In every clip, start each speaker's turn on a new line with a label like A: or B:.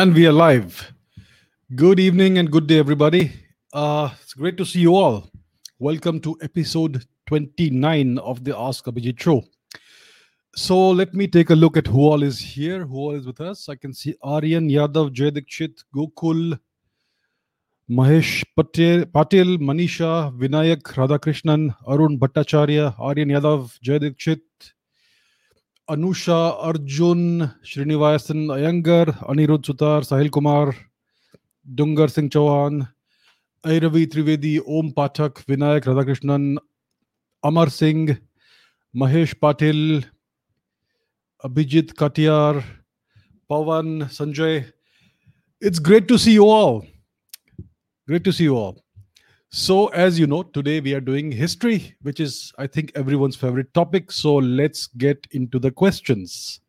A: And we are live. Good evening and good day, everybody. Uh, it's great to see you all. Welcome to episode 29 of the Ask Abhijit show. So let me take a look at who all is here, who all is with us. I can see Aryan Yadav, Jay Dikshit, Gokul, Mahesh Patel, Patil, Manisha, Vinayak, Radhakrishnan, Arun Bhattacharya, Aryan Yadav, Jay Dikshit, Anusha, Arjun, Srinivasan Iyengar, Anirudh Sutar, Sahil Kumar, Dungar Singh Chauhan, Airavi Trivedi, Om Pathak, Vinayak Radhakrishnan, Amar Singh, Mahesh Patil, Abhijit Katiyar, Pawan, Sanjay. It's great to see you all. Great to see you all. So, as you know, today we are doing history, which is, I think, everyone's favorite topic. So, let's get into the questions.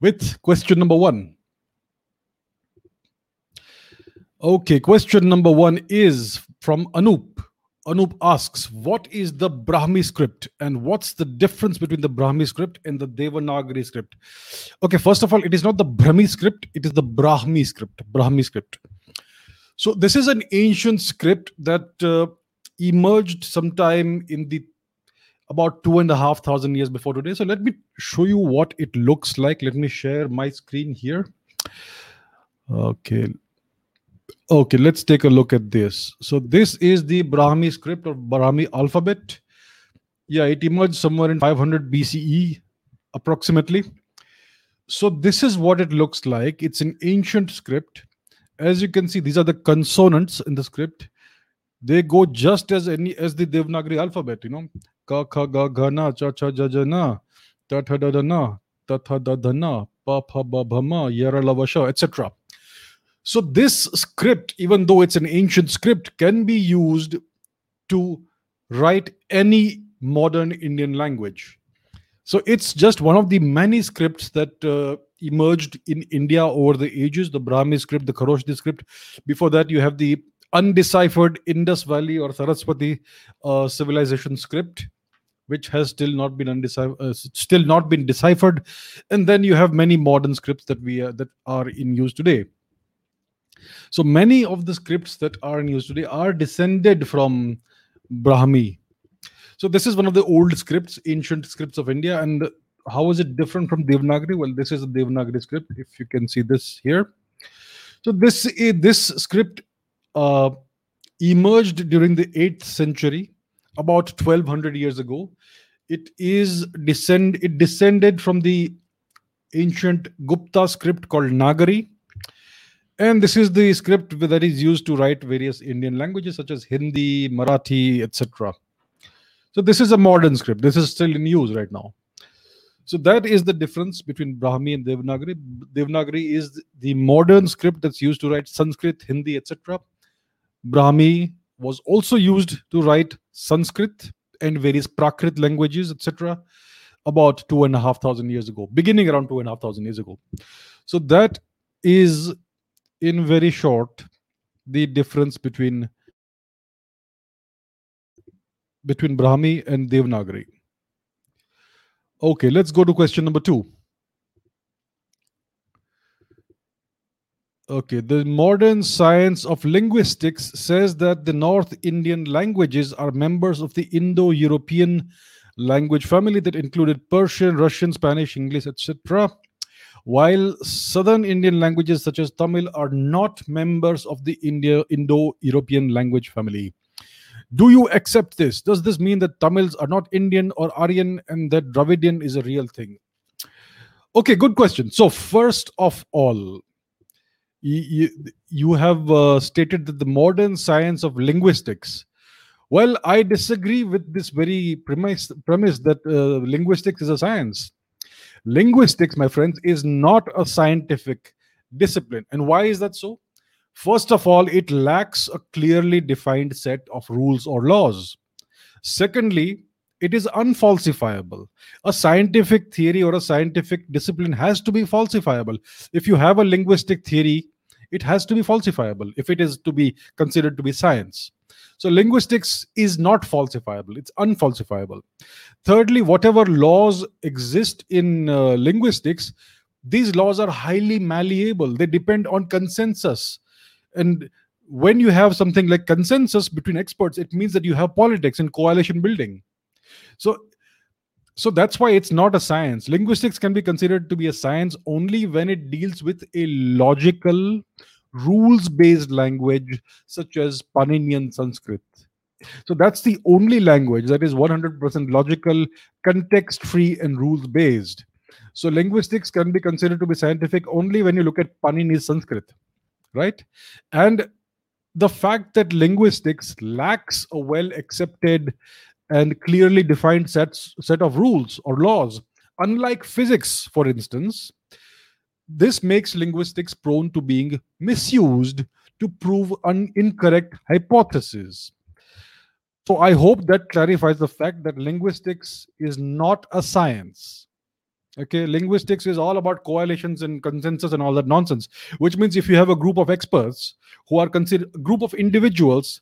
A: With question number one. Okay, question number one is from Anoop. Anoop asks, What is the Brahmi script and what's the difference between the Brahmi script and the Devanagari script? Okay, first of all, it is not the Brahmi script, it is the Brahmi script. Brahmi script. So, this is an ancient script that uh, emerged sometime in the about two and a half thousand years before today. So, let me show you what it looks like. Let me share my screen here. Okay, Okay, let's take a look at this. So this is the Brahmi script or Brahmi alphabet. Yeah, it emerged somewhere in 500 BCE, approximately. So this is what it looks like. It's an ancient script. As you can see, these are the consonants in the script. They go just as any as the Devanagari alphabet. You know, ka kha ga gha na cha cha ja ja na ta tha da da na ta tha da da na pa pha ba bha ma yara la etc. So, this script, even though it's an ancient script, can be used to write any modern Indian language. So, it's just one of the many scripts that uh, emerged in India over the ages the Brahmi script, the Kharoshthi script. Before that, you have the undeciphered Indus Valley or Saraswati uh, civilization script which has still not been undeciphered, uh, still not been deciphered, and then you have many modern scripts that we uh, that are in use today. So many of the scripts that are in use today are descended from Brahmi. So this is one of the old scripts, ancient scripts of India. And how is it different from Devanagari? Well, this is a Devanagari script. If you can see this here. So this this script uh, emerged during the 8th century, about 1200 years ago. It is descend it descended from the ancient Gupta script called Nagari and this is the script that is used to write various Indian languages such as Hindi, Marathi, etc. So this is a modern script. This is still in use right now. So that is the difference between Brahmi and Devanagari. Devanagari is the modern script that's used to write Sanskrit, Hindi, etc. Brahmi was also used to write Sanskrit and various Prakrit languages, etc. About two and a half thousand years ago, beginning around two and a half thousand years ago. So that is in very short the difference between between Brahmi and Devanagari. Okay, let's go to question number two. Okay, the modern science of linguistics says that the North Indian languages are members of the Indo European language family that included Persian, Russian, Spanish, English, etc while southern Indian languages such as Tamil are not members of the India Indo-European language family. Do you accept this? Does this mean that Tamils are not Indian or Aryan and that Dravidian is a real thing? Okay, good question. So, first of all, you, you have uh, stated that the modern science of linguistics well i disagree with this very premise premise that uh, linguistics is a science linguistics my friends is not a scientific discipline and why is that so first of all it lacks a clearly defined set of rules or laws. Secondly it is unfalsifiable. A scientific theory or a scientific discipline has to be falsifiable. If you have a linguistic theory it has to be falsifiable if it is to be considered to be science. So linguistics is not falsifiable, it's unfalsifiable. Thirdly, whatever laws exist in uh, linguistics, these laws are highly malleable. They depend on consensus and when you have something like consensus between experts it means that you have politics and coalition building. So so that's why it's not a science. Linguistics can be considered to be a science only when it deals with a logical rules based language such as paninian sanskrit. So that's the only language that is 100% logical context free and rules based so linguistics can be considered to be scientific only when you look at panini's sanskrit right and the fact that linguistics lacks a well accepted and clearly defined sets, set of rules or laws, unlike physics, for instance, this makes linguistics prone to being misused to prove an incorrect hypothesis. So I hope that clarifies the fact that linguistics is not a science okay linguistics is all about coalitions and consensus and all that nonsense which means if you have a group of experts who are considered group of individuals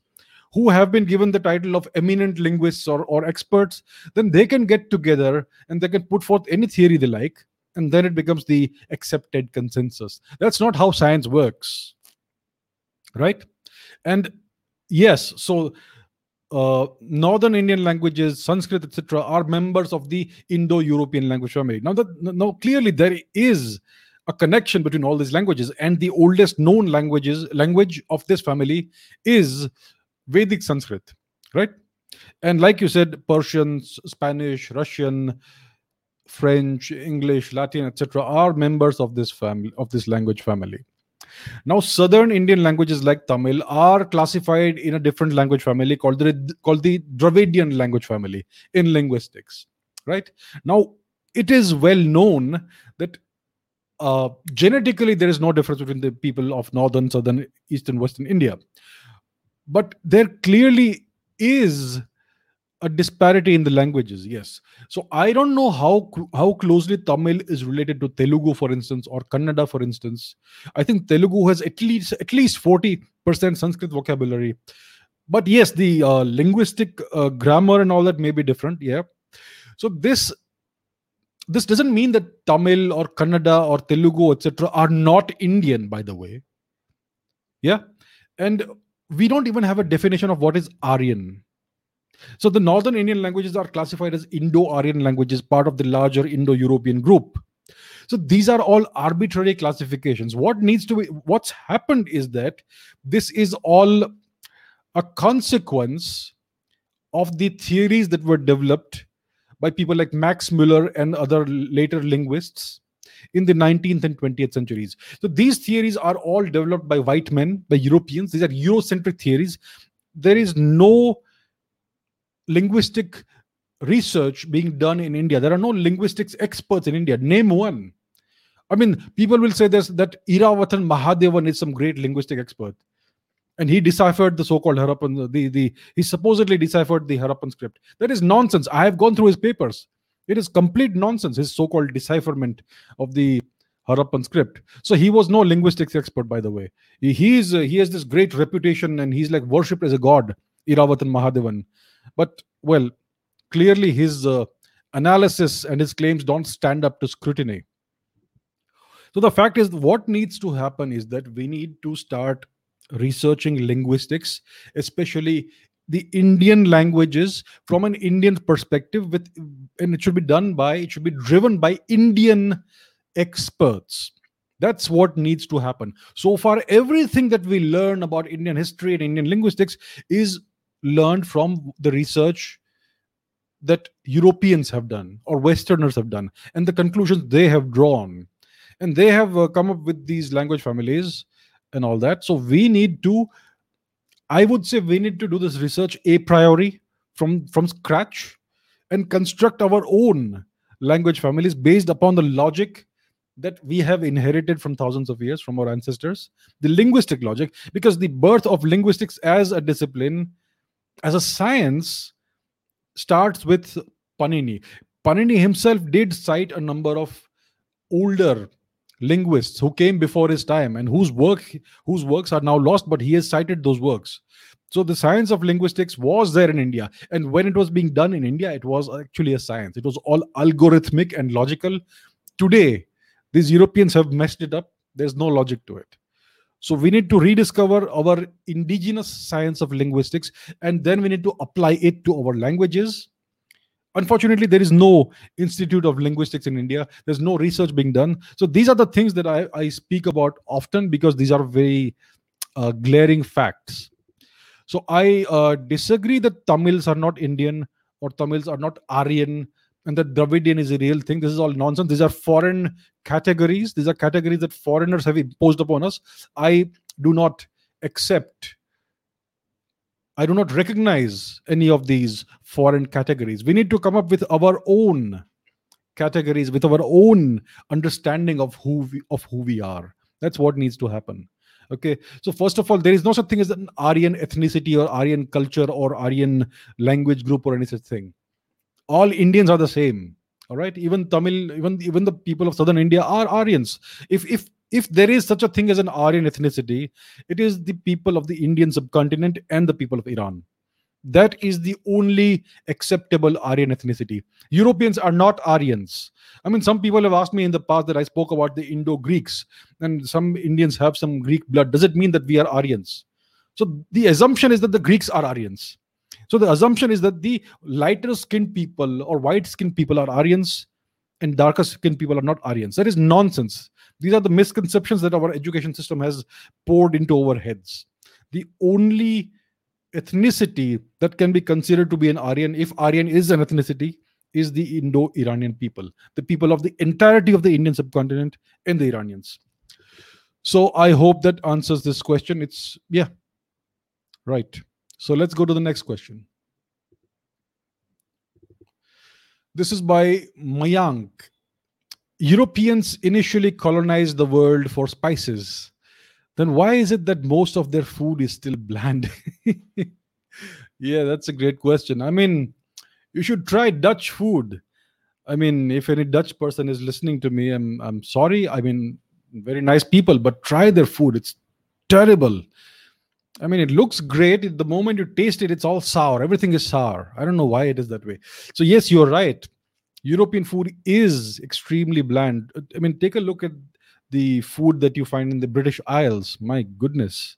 A: who have been given the title of eminent linguists or, or experts then they can get together and they can put forth any theory they like and then it becomes the accepted consensus. That's not how science works right? And yes so uh, northern Indian languages, Sanskrit, etc., are members of the Indo-European language family. Now, that, now clearly there is a connection between all these languages, and the oldest known languages language of this family is Vedic Sanskrit, right? And like you said, Persian, Spanish, Russian, French, English, Latin, etc., are members of this family of this language family. Now, southern Indian languages like Tamil are classified in a different language family called the called the Dravidian language family in linguistics. Right now, it is well known that uh, genetically there is no difference between the people of northern, southern, eastern, western India, but there clearly is a disparity in the languages yes. So i don't know how how closely tamil is related to telugu for instance or kannada for instance. I think telugu has at least at least 40% sanskrit vocabulary. But yes the uh, linguistic uh, grammar and all that may be different yeah. So this this doesn't mean that tamil or kannada or telugu etc are not indian by the way. Yeah. And we don't even have a definition of what is aryan so the northern Indian languages are classified as Indo-Aryan languages, part of the larger Indo-European group. So these are all arbitrary classifications. What needs to be, what's happened is that this is all a consequence of the theories that were developed by people like Max Muller and other later linguists in the 19th and 20th centuries. So these theories are all developed by white men, by Europeans. These are Eurocentric theories. There is no linguistic research being done in India. There are no linguistics experts in India. Name one. I mean, people will say this that Iravatham Mahadevan is some great linguistic expert. And he deciphered the so-called Harappan, the, the he supposedly deciphered the Harappan script. That is nonsense. I have gone through his papers. It is complete nonsense, his so-called decipherment of the Harappan script. So he was no linguistics expert, by the way. He, is uh, he has this great reputation and he's like worshipped as a god, Iravatham Mahadevan. But, well, clearly his uh, analysis and his claims don't stand up to scrutiny. So the fact is, what needs to happen is that we need to start researching linguistics, especially the Indian languages from an Indian perspective, with and it should be done by it should be driven by Indian experts. That's what needs to happen. So far, everything that we learn about Indian history and Indian linguistics is learned from the research that Europeans have done or Westerners have done and the conclusions they have drawn. And they have uh, come up with these language families and all that. So we need to, I would say, we need to do this research a priori from, from scratch and construct our own language families based upon the logic that we have inherited from thousands of years from our ancestors, the linguistic logic, because the birth of linguistics as a discipline as a science starts with Panini. Panini himself did cite a number of older linguists who came before his time and whose work whose works are now lost but he has cited those works so the science of linguistics was there in india and when it was being done in india it was actually a science it was all algorithmic and logical today these Europeans have messed it up. There's no logic to it. So we need to rediscover our indigenous science of linguistics, and then we need to apply it to our languages. Unfortunately, there is no Institute of Linguistics in India. There's no research being done. So these are the things that I, I speak about often because these are very uh, glaring facts. So I uh, disagree that Tamils are not Indian or Tamils are not Aryan and that Dravidian is a real thing. This is all nonsense. These are foreign categories. These are categories that foreigners have imposed upon us. I do not accept, I do not recognize any of these foreign categories. We need to come up with our own categories, with our own understanding of who we, of who we are. That's what needs to happen. Okay, so first of all, there is no such thing as an Aryan ethnicity or Aryan culture or Aryan language group or any such thing all Indians are the same. All right, even Tamil, even even the people of southern India are Aryans. If if if there is such a thing as an Aryan ethnicity, it is the people of the Indian subcontinent and the people of Iran. That is the only acceptable Aryan ethnicity. Europeans are not Aryans. I mean, some people have asked me in the past that I spoke about the Indo Greeks, and some Indians have some Greek blood. Does it mean that we are Aryans? So the assumption is that the Greeks are Aryans. So the assumption is that the lighter skinned people or white skinned people are Aryans and darker skinned people are not Aryans. That is nonsense. These are the misconceptions that our education system has poured into our heads. The only ethnicity that can be considered to be an Aryan, if Aryan is an ethnicity, is the Indo Iranian people, the people of the entirety of the Indian subcontinent and the Iranians. So I hope that answers this question. It's, yeah, right. So let's go to the next question. This is by Mayank. Europeans initially colonized the world for spices. Then why is it that most of their food is still bland? yeah, that's a great question. I mean, you should try Dutch food. I mean, if any Dutch person is listening to me, I'm I'm sorry. I mean, very nice people, but try their food. It's terrible. I mean, it looks great. The moment you taste it, it's all sour. Everything is sour. I don't know why it is that way. So, yes, you're right. European food is extremely bland. I mean, take a look at the food that you find in the British Isles. My goodness.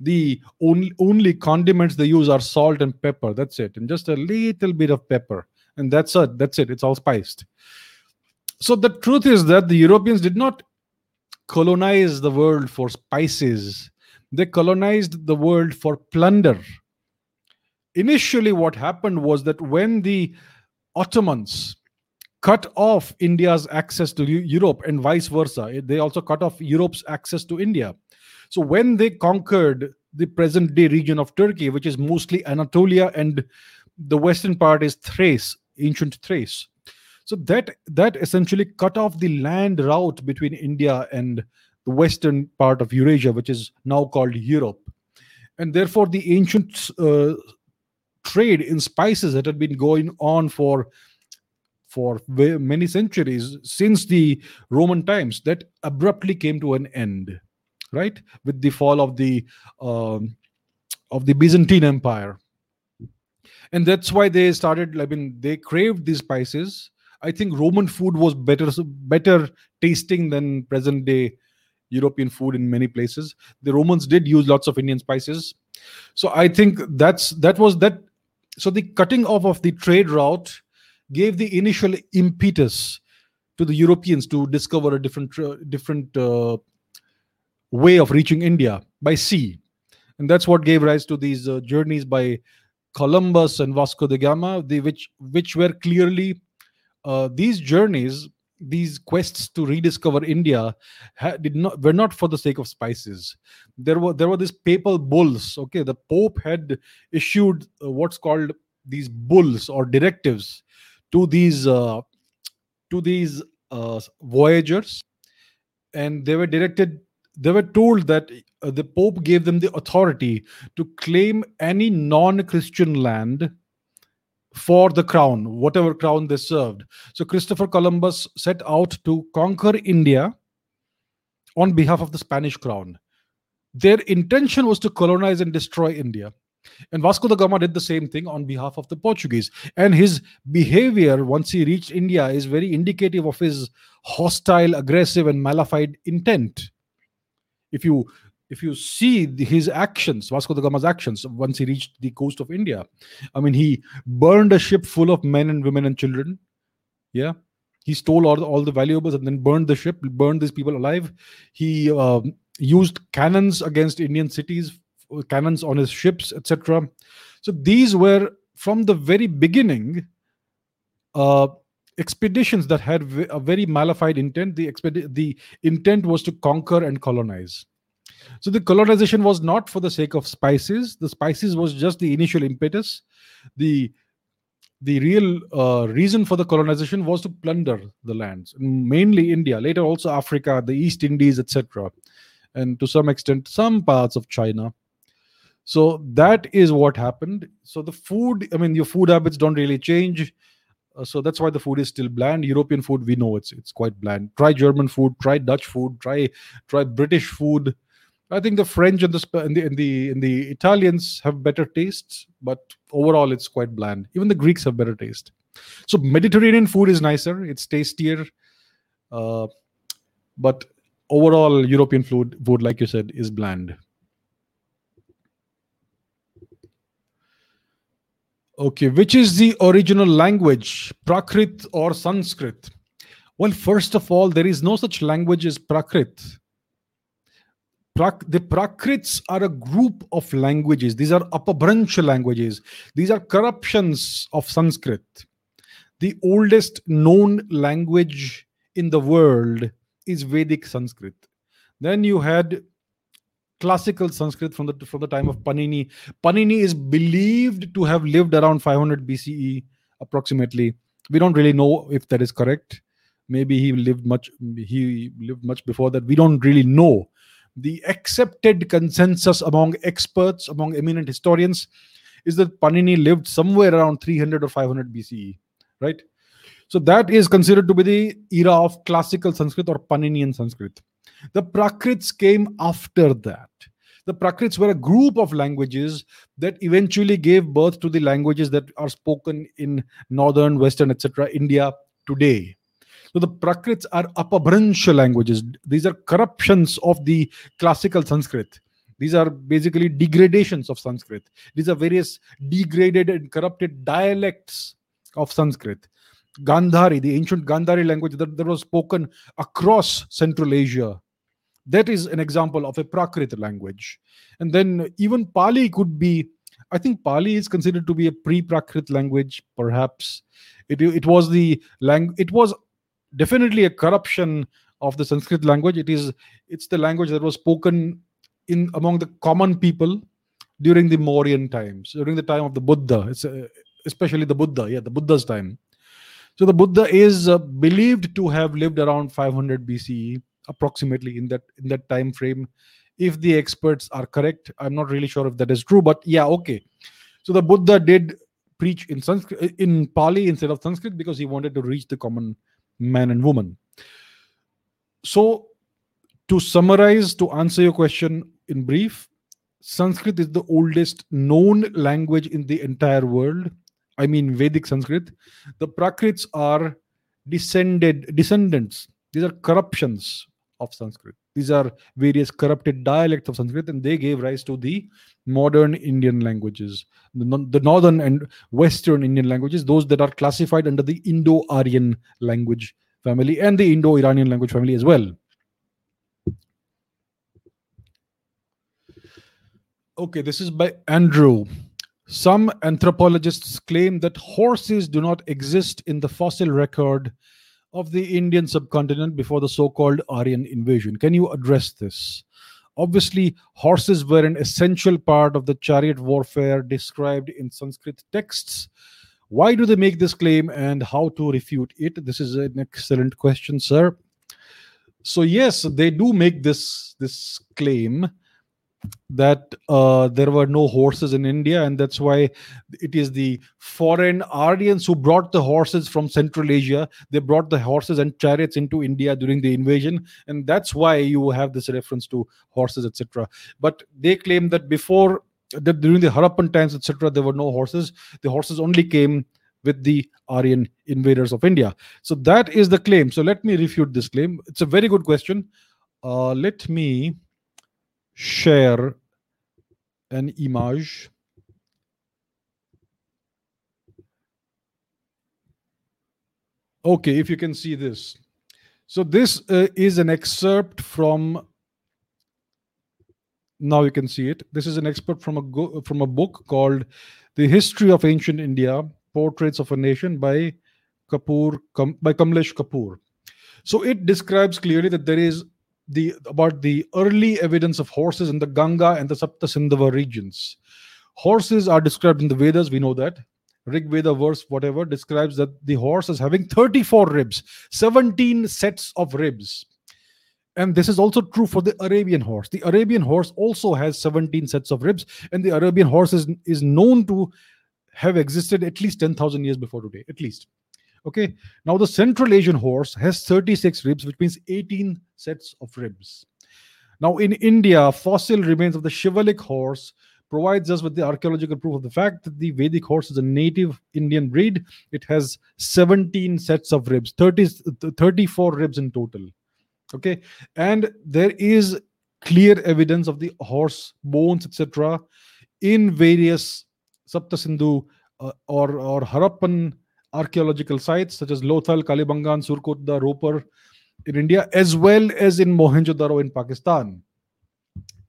A: The only, only condiments they use are salt and pepper. That's it. And just a little bit of pepper. And that's it. That's it. It's all spiced. So, the truth is that the Europeans did not colonize the world for spices they colonized the world for plunder. Initially, what happened was that when the Ottomans cut off India's access to Europe and vice versa, eh, they also cut off Europe's access to India. So, when they conquered the present day region of Turkey, which is mostly Anatolia and the western part is Thrace, ancient Thrace. So that that essentially cut off the land route between India and the western part of Eurasia, which is now called Europe. And therefore, the ancient uh, trade in spices that had been going on for for many centuries since the Roman times that abruptly came to an end, right, with the fall of the um, of the Byzantine Empire, and that's why they started. I mean, they craved these spices. I think Roman food was better better tasting than present day European food in many places. The Romans did use lots of Indian spices. So I think that's that was that. So the cutting off of the trade route gave the initial impetus to the Europeans to discover a different uh, different uh, way of reaching India by sea, and that's what gave rise to these uh, journeys by Columbus and Vasco da Gama, the, which which were clearly uh, these journeys these quests to rediscover India ha- did not were not for the sake of spices. There were there were these papal bulls. Okay, the Pope had issued uh, what's called these bulls or directives to these uh, to these uh, voyagers, and they were directed. They were told that uh, the Pope gave them the authority to claim any non-Christian land for the crown, whatever crown they served. So Christopher Columbus set out to conquer India on behalf of the Spanish crown. Their intention was to colonize and destroy India. And Vasco da Gama did the same thing on behalf of the Portuguese. And his behavior once he reached India is very indicative of his hostile, aggressive, and malified intent. If you if you see the, his actions, Vasco da Gama's actions, once he reached the coast of India, I mean, he burned a ship full of men and women and children. Yeah, he stole all, all the valuables and then burned the ship, burned these people alive. He uh, used cannons against Indian cities, cannons on his ships, etc. So these were from the very beginning uh, expeditions that had a very malified intent. The expedi- the intent was to conquer and colonize. So the colonization was not for the sake of spices. The spices was just the initial impetus. The the real uh, reason for the colonization was to plunder the lands, mainly India, later also Africa, the East Indies, etc., and to some extent some parts of China. So that is what happened. So the food, I mean, your food habits don't really change. Uh, so that's why the food is still bland. European food, we know it's it's quite bland. Try German food, try Dutch food, try try British food I think the French and the and the and the, and the Italians have better tastes, but overall it's quite bland. Even the Greeks have better taste. So Mediterranean food is nicer; it's tastier, uh, but overall European food, food, like you said, is bland. Okay, which is the original language, Prakrit or Sanskrit? Well, first of all, there is no such language as Prakrit the Prakrits are a group of languages. These are Apabhransh languages. These are corruptions of Sanskrit. The oldest known language in the world is Vedic Sanskrit. Then you had classical Sanskrit from the from the time of Panini. Panini is believed to have lived around 500 BCE approximately. We don't really know if that is correct. Maybe he lived much he lived much before that. We don't really know the accepted consensus among experts, among eminent historians, is that Panini lived somewhere around 300 or 500 BCE, right? So that is considered to be the era of classical Sanskrit or Paninian Sanskrit. The Prakrits came after that. The Prakrits were a group of languages that eventually gave birth to the languages that are spoken in northern, western, etc. India today. So the Prakrits are Apabhransh languages. These are corruptions of the classical Sanskrit. These are basically degradations of Sanskrit. These are various degraded and corrupted dialects of Sanskrit. Gandhari, the ancient Gandhari language that, that was spoken across Central Asia, that is an example of a Prakrit language. And then even Pali could be, I think Pali is considered to be a pre-Prakrit language, perhaps. It, it was the language, it was definitely a corruption of the Sanskrit language. It is it's the language that was spoken in among the common people during the Mauryan times, during the time of the Buddha. It's uh, especially the Buddha, yeah, the Buddha's time. So the Buddha is uh, believed to have lived around 500 BCE, approximately in that in that time frame. If the experts are correct, I'm not really sure if that is true, but yeah, okay. So the Buddha did preach in Sanskrit in Pali instead of Sanskrit because he wanted to reach the common man and woman. So, to summarize, to answer your question in brief, Sanskrit is the oldest known language in the entire world. I mean, Vedic Sanskrit. The Prakrits are descended descendants. These are corruptions of Sanskrit. These are various corrupted dialects of Sanskrit, and they gave rise to the modern Indian languages, the, the northern and western Indian languages, those that are classified under the Indo Aryan language family and the Indo Iranian language family as well. Okay, this is by Andrew. Some anthropologists claim that horses do not exist in the fossil record of the Indian subcontinent before the so called Aryan invasion. Can you address this? Obviously, horses were an essential part of the chariot warfare described in Sanskrit texts. Why do they make this claim and how to refute it? This is an excellent question, sir. So, yes, they do make this, this claim that uh, there were no horses in India, and that's why it is the foreign Aryans who brought the horses from Central Asia. They brought the horses and chariots into India during the invasion, and that's why you have this reference to horses, etc. But they claim that before that during the Harappan times, etc., there were no horses. The horses only came with the Aryan invaders of India. So that is the claim. So let me refute this claim. It's a very good question. Uh, let me share an image. Okay, if you can see this. So this uh, is an excerpt from now you can see it. This is an excerpt from a go, from a book called The History of Ancient India: Portraits of a Nation by Kapoor by Kamlesh Kapoor. So it describes clearly that there is the about the early evidence of horses in the Ganga and the Sapta Sindhava regions. Horses are described in the Vedas, we know that. Rig Veda verse, whatever, describes that the horse is having 34 ribs, 17 sets of ribs. And this is also true for the Arabian horse. The Arabian horse also has 17 sets of ribs, and the Arabian horse is, is known to have existed at least 10,000 years before today, at least. Okay, now the Central Asian horse has 36 ribs, which means 18 sets of ribs. Now, in India, fossil remains of the Shivalik horse provides us with the archaeological proof of the fact that the Vedic horse is a native Indian breed. It has 17 sets of ribs, 30, 34 ribs in total. Okay, and there is clear evidence of the horse bones, etc., in various Sapta Sindhu uh, or, or Harappan archaeological sites such as Lothal, Kalibangan, Surkota, Ropar in India, as well as in Mohenjo-daro in Pakistan.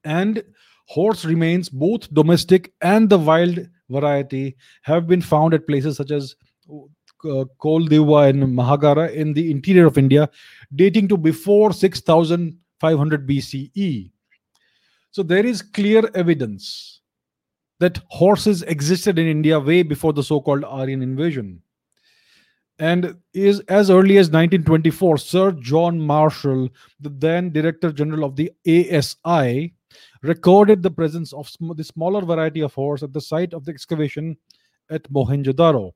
A: And horse remains, both domestic and the wild variety, have been found at places such as uh, Koldihwa and Mahagara in the interior of India, dating to before 6500 BCE. So there is clear evidence that horses existed in India way before the so called Aryan invasion. And is as early as 1924, Sir John Marshall, the then Director General of the ASI, recorded the presence of sm- the smaller variety of horse at the site of the excavation at Mohenjo-daro.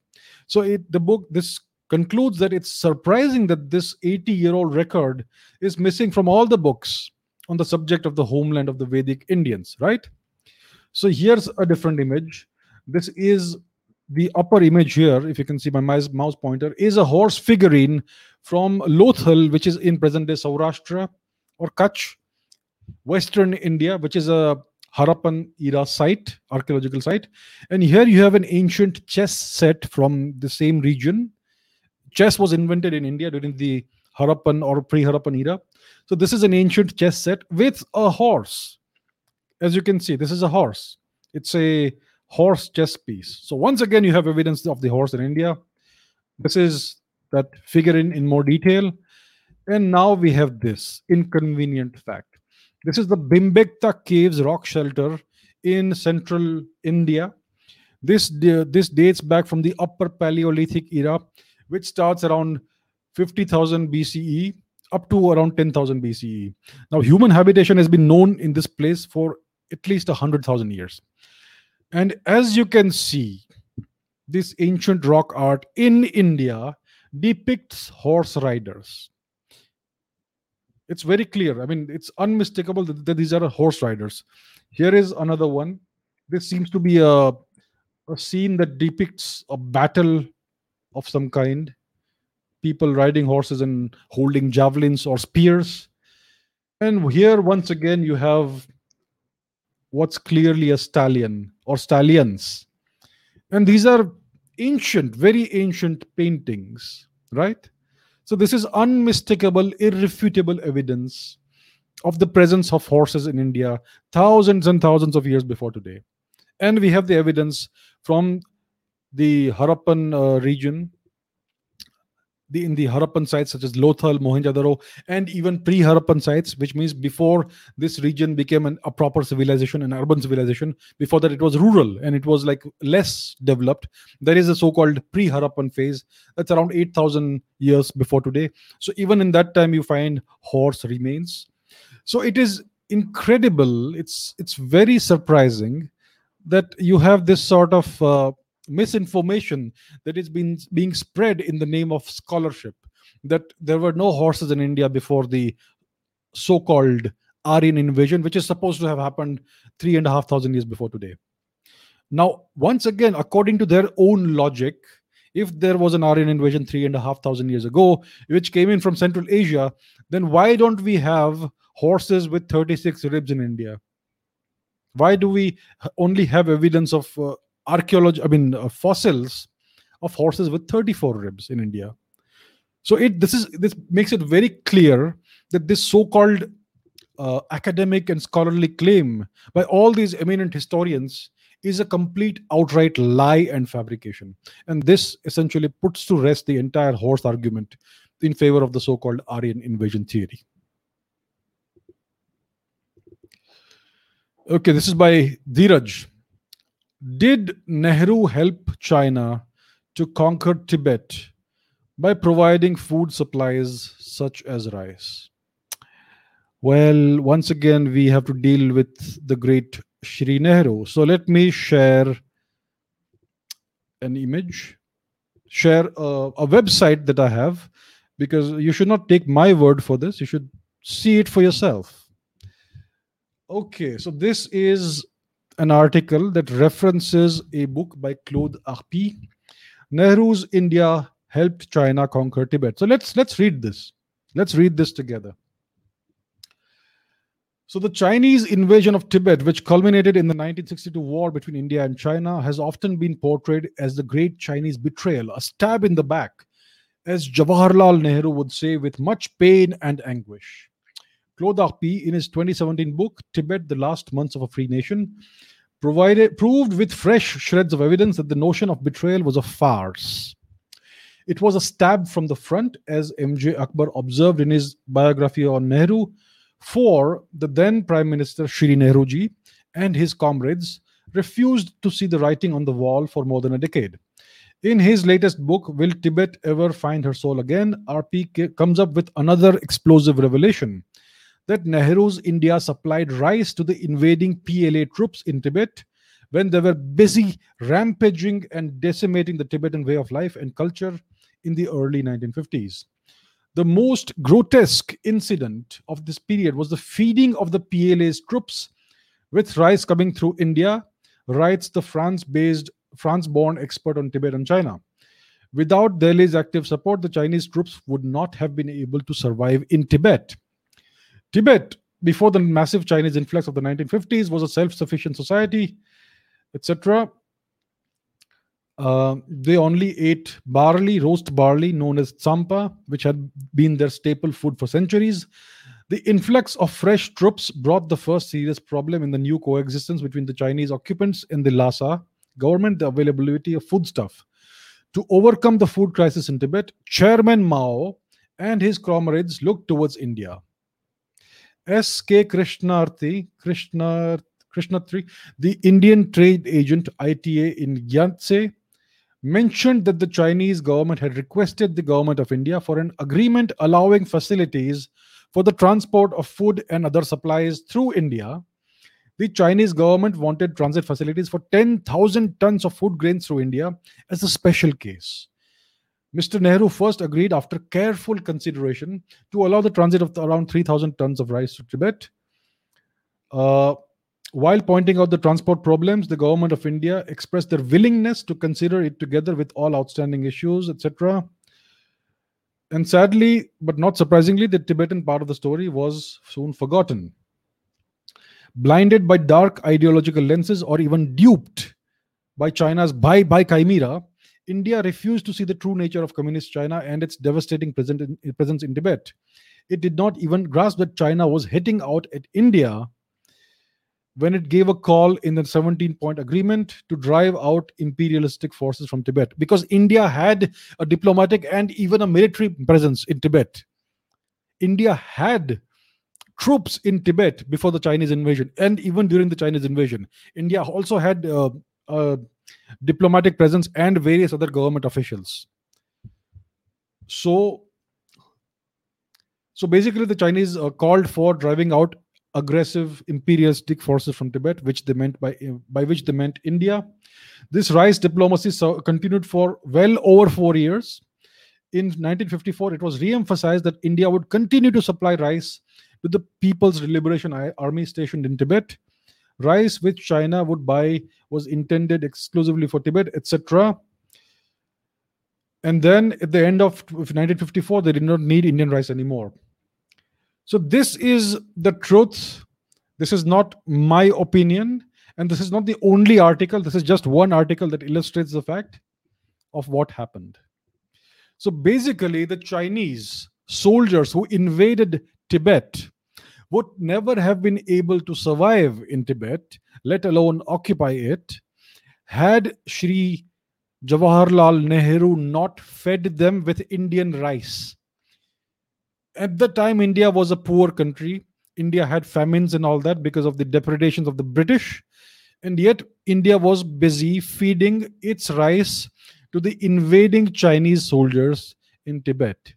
A: So it, the book this concludes that it's surprising that this 80 year old record is missing from all the books on the subject of the homeland of the Vedic Indians, right? So here's a different image. This is the upper image here, if you can see my mouse pointer, is a horse figurine from Lothal, which is in present day Saurashtra or Kutch, Western India, which is a Harappan era site, archaeological site. And here you have an ancient chess set from the same region. Chess was invented in India during the Harappan or pre Harappan era. So this is an ancient chess set with a horse. As you can see, this is a horse. It's a horse chess piece. So once again, you have evidence of the horse in India. This is that figure in, in more detail. And now we have this inconvenient fact. This is the Bhimbekta Caves rock shelter in central India. This, this dates back from the Upper Paleolithic era, which starts around 50,000 BCE up to around 10,000 BCE. Now, human habitation has been known in this place for at least 100,000 years. And as you can see, this ancient rock art in India depicts horse riders it's very clear. I mean, it's unmistakable that, that these are horse riders. Here is another one. This seems to be a, a scene that depicts a battle of some kind. People riding horses and holding javelins or spears. And here, once again, you have what's clearly a stallion or stallions. And these are ancient, very ancient paintings, right? So this is unmistakable, irrefutable evidence of the presence of horses in India thousands and thousands of years before today. And we have the evidence from the Harappan uh, region the, in the Harappan sites such as Lothal, Mohenjo-daro, and even pre-Harappan sites, which means before this region became an, a proper civilization, an urban civilization. Before that, it was rural and it was like less developed. There is a so-called pre-Harappan phase that's around 8,000 years before today. So even in that time, you find horse remains. So it is incredible. It's it's very surprising that you have this sort of uh, misinformation that is being being spread in the name of scholarship that there were no horses in india before the so-called aryan invasion which is supposed to have happened three and a half thousand years before today Now, once again, according to their own logic, if there was an Aryan invasion three and a half thousand years ago, which came in from Central Asia, then why don't we have horses with 36 ribs in India? Why do we only have evidence of uh, archaeology, I mean, uh, fossils of horses with 34 ribs in India? So it this is this makes it very clear that this so-called uh, academic and scholarly claim by all these eminent historians is a complete outright lie and fabrication. And this essentially puts to rest the entire horse argument in favor of the so called Aryan invasion theory. Okay, this is by Dheeraj. Did Nehru help China to conquer Tibet by providing food supplies such as rice? Well, once again, we have to deal with the great Shri Nehru. So let me share an image, share a, a website that I have, because you should not take my word for this. You should see it for yourself. Okay, so this is an article that references a book by Claude Arpi, Nehru's India helped China conquer Tibet. So let's let's read this. Let's read this together. So, the Chinese invasion of Tibet, which culminated in the 1962 war between India and China, has often been portrayed as the great Chinese betrayal, a stab in the back, as Jawaharlal Nehru would say, with much pain and anguish. Claude Arpi, in his 2017 book, Tibet, The Last Months of a Free Nation, provided, proved with fresh shreds of evidence that the notion of betrayal was a farce. It was a stab from the front, as M.J. Akbar observed in his biography on Nehru, for the then Prime Minister Shri Nehruji and his comrades refused to see the writing on the wall for more than a decade. In his latest book, Will Tibet Ever Find Her Soul Again? Arpi comes up with another explosive revelation that Nehru's India supplied rice to the invading PLA troops in Tibet when they were busy rampaging and decimating the Tibetan way of life and culture in the early 1950s. The most grotesque incident of this period was the feeding of the PLA's troops with rice coming through India, writes the France based, France born expert on Tibet and China. Without Delhi's active support, the Chinese troops would not have been able to survive in Tibet. Tibet, before the massive Chinese influx of the 1950s, was a self sufficient society, etc. Uh, they only ate barley, roast barley, known as tsampa, which had been their staple food for centuries. The influx of fresh troops brought the first serious problem in the new coexistence between the Chinese occupants and the Lhasa government, the availability of foodstuff. To overcome the food crisis in Tibet, Chairman Mao and his comrades looked towards India. S.K. Krishnarthi, Krishna, Krishnatri, the Indian trade agent ITA in Gyantse, mentioned that the Chinese government had requested the government of India for an agreement allowing facilities for the transport of food and other supplies through India. The Chinese government wanted transit facilities for 10,000 tons of food grains through India as a special case. Mr. Nehru first agreed after careful consideration to allow the transit of around 3,000 tons of rice to Tibet. Uh, while pointing out the transport problems, the government of India expressed their willingness to consider it together with all outstanding issues, etc. And sadly, but not surprisingly, the Tibetan part of the story was soon forgotten. Blinded by dark ideological lenses or even duped by China's Bhai-Bhai chimera, India refused to see the true nature of communist China and its devastating presence in Tibet. It did not even grasp that China was hitting out at India when it gave a call in the 17 point agreement to drive out imperialistic forces from Tibet because India had a diplomatic and even a military presence in Tibet. India had troops in Tibet before the Chinese invasion and even during the Chinese invasion. India also had uh, a diplomatic presence and various other government officials. So, so basically, the Chinese uh, called for driving out aggressive imperialistic forces from Tibet, which they meant by by which they meant India. This rice diplomacy so continued for well over four years. In 1954, it was re-emphasized that India would continue to supply rice to the People's Liberation Army stationed in Tibet. Rice which China would buy was intended exclusively for Tibet, etc. And then at the end of 1954, they did not need Indian rice anymore. So this is the truth. This is not my opinion. And this is not the only article. This is just one article that illustrates the fact of what happened. So basically, the Chinese soldiers who invaded Tibet would never have been able to survive in Tibet, let alone occupy it, had Sri Jawaharlal Nehru not fed them with Indian rice. At the time, India was a poor country. India had famines and all that because of the depredations of the British. And yet, India was busy feeding its rice to the invading Chinese soldiers in Tibet.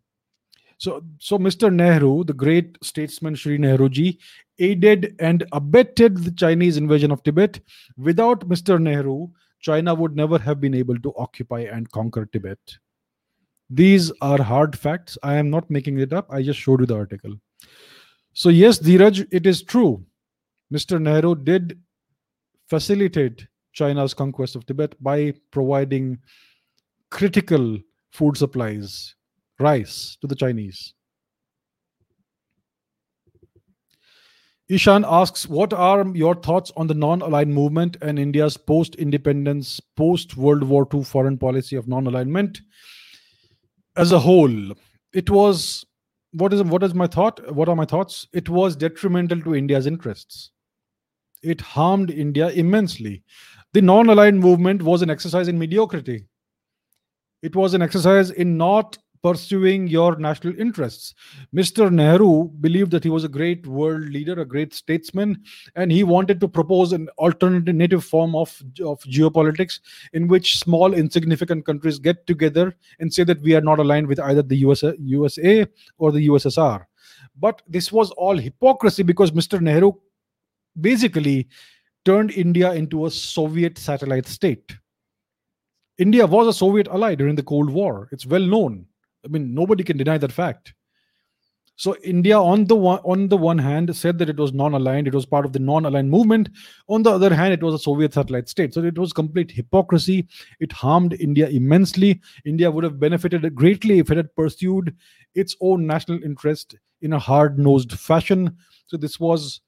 A: So, so Mr. Nehru, the great statesman Sri Nehruji, aided and abetted the Chinese invasion of Tibet. Without Mr. Nehru, China would never have been able to occupy and conquer Tibet. These are hard facts. I am not making it up. I just showed you the article. So, yes, Dheeraj, it is true. Mr. Nehru did facilitate China's conquest of Tibet by providing critical food supplies, rice, to the Chinese. Ishan asks, What are your thoughts on the non aligned movement and India's post independence, post World War II foreign policy of non alignment as a whole? It was, what is, what is my thought? What are my thoughts? It was detrimental to India's interests. It harmed India immensely. The non aligned movement was an exercise in mediocrity. It was an exercise in not pursuing your national interests. Mr. Nehru believed that he was a great world leader, a great statesman, and he wanted to propose an alternative form of, of geopolitics in which small, insignificant countries get together and say that we are not aligned with either the USA, USA or the USSR. But this was all hypocrisy because Mr. Nehru basically turned India into a Soviet satellite state. India was a Soviet ally during the Cold War. It's well known. I mean, nobody can deny that fact. So India, on the one on the one hand, said that it was non-aligned. It was part of the non-aligned movement. On the other hand, it was a Soviet satellite state. So it was complete hypocrisy. It harmed India immensely. India would have benefited greatly if it had pursued its own national interest in a hard-nosed fashion. So this was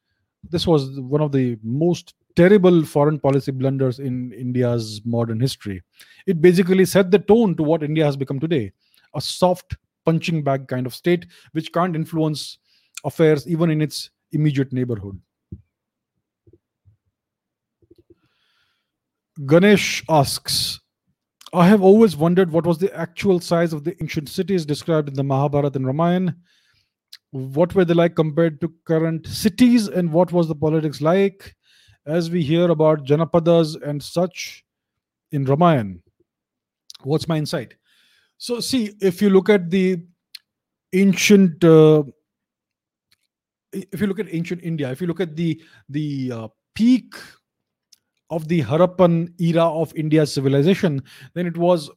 A: this was one of the most terrible foreign policy blunders in India's modern history. It basically set the tone to what India has become today a soft punching bag kind of state which can't influence affairs even in its immediate neighborhood. Ganesh asks, I have always wondered what was the actual size of the ancient cities described in the Mahabharata and Ramayana. What were they like compared to current cities, and what was the politics like? As we hear about Janapadas and such in Ramayana. What's my insight? So, see, if you look at the ancient, uh, if you look at ancient India, if you look at the the uh, peak of the Harappan era of India's civilization, then it was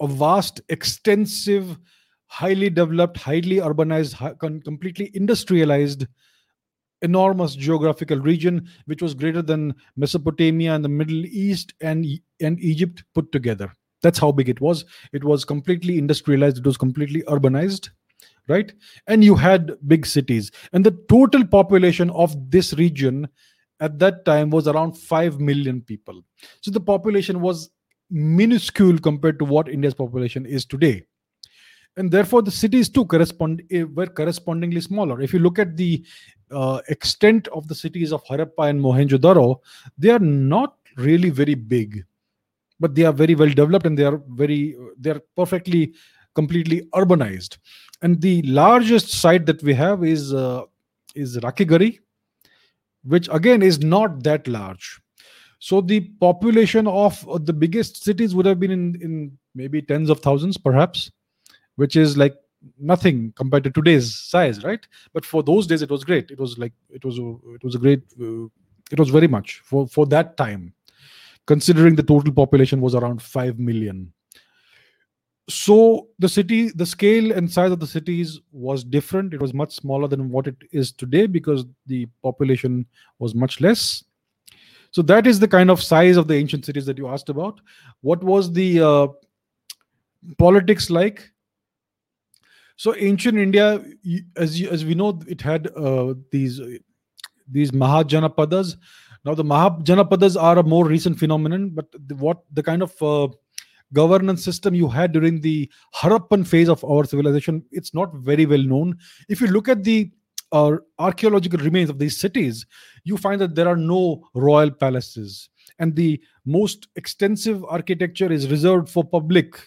A: a vast, extensive, highly developed, highly urbanized, completely industrialized, enormous geographical region, which was greater than Mesopotamia and the Middle East and, and Egypt put together. That's how big it was. It was completely industrialized, it was completely urbanized, right? And you had big cities. And the total population of this region at that time was around 5 million people. So the population was minuscule compared to what India's population is today. And therefore, the cities too correspond eh, were correspondingly smaller. If you look at the uh, extent of the cities of Harappa and Mohenjo-daro, they are not really very big but they are very well developed and they are very they are perfectly completely urbanized. And the largest site that we have is uh, is Rakhigarhi which again is not that large. So the population of the biggest cities would have been in in maybe tens of thousands perhaps which is like nothing compared to today's size right? But for those days it was great. It was like it was a, it was a great uh, it was very much for for that time considering the total population was around 5 million so the city the scale and size of the cities was different it was much smaller than what it is today because the population was much less So that is the kind of size of the ancient cities that you asked about. What was the uh, politics like? So ancient India, as as we know, it had uh, these these Mahajanapadas. Now the Mahajanapadas are a more recent phenomenon, but the, what the kind of uh, governance system you had during the Harappan phase of our civilization, it's not very well known. If you look at the uh, archaeological remains of these cities, you find that there are no royal palaces, and the most extensive architecture is reserved for public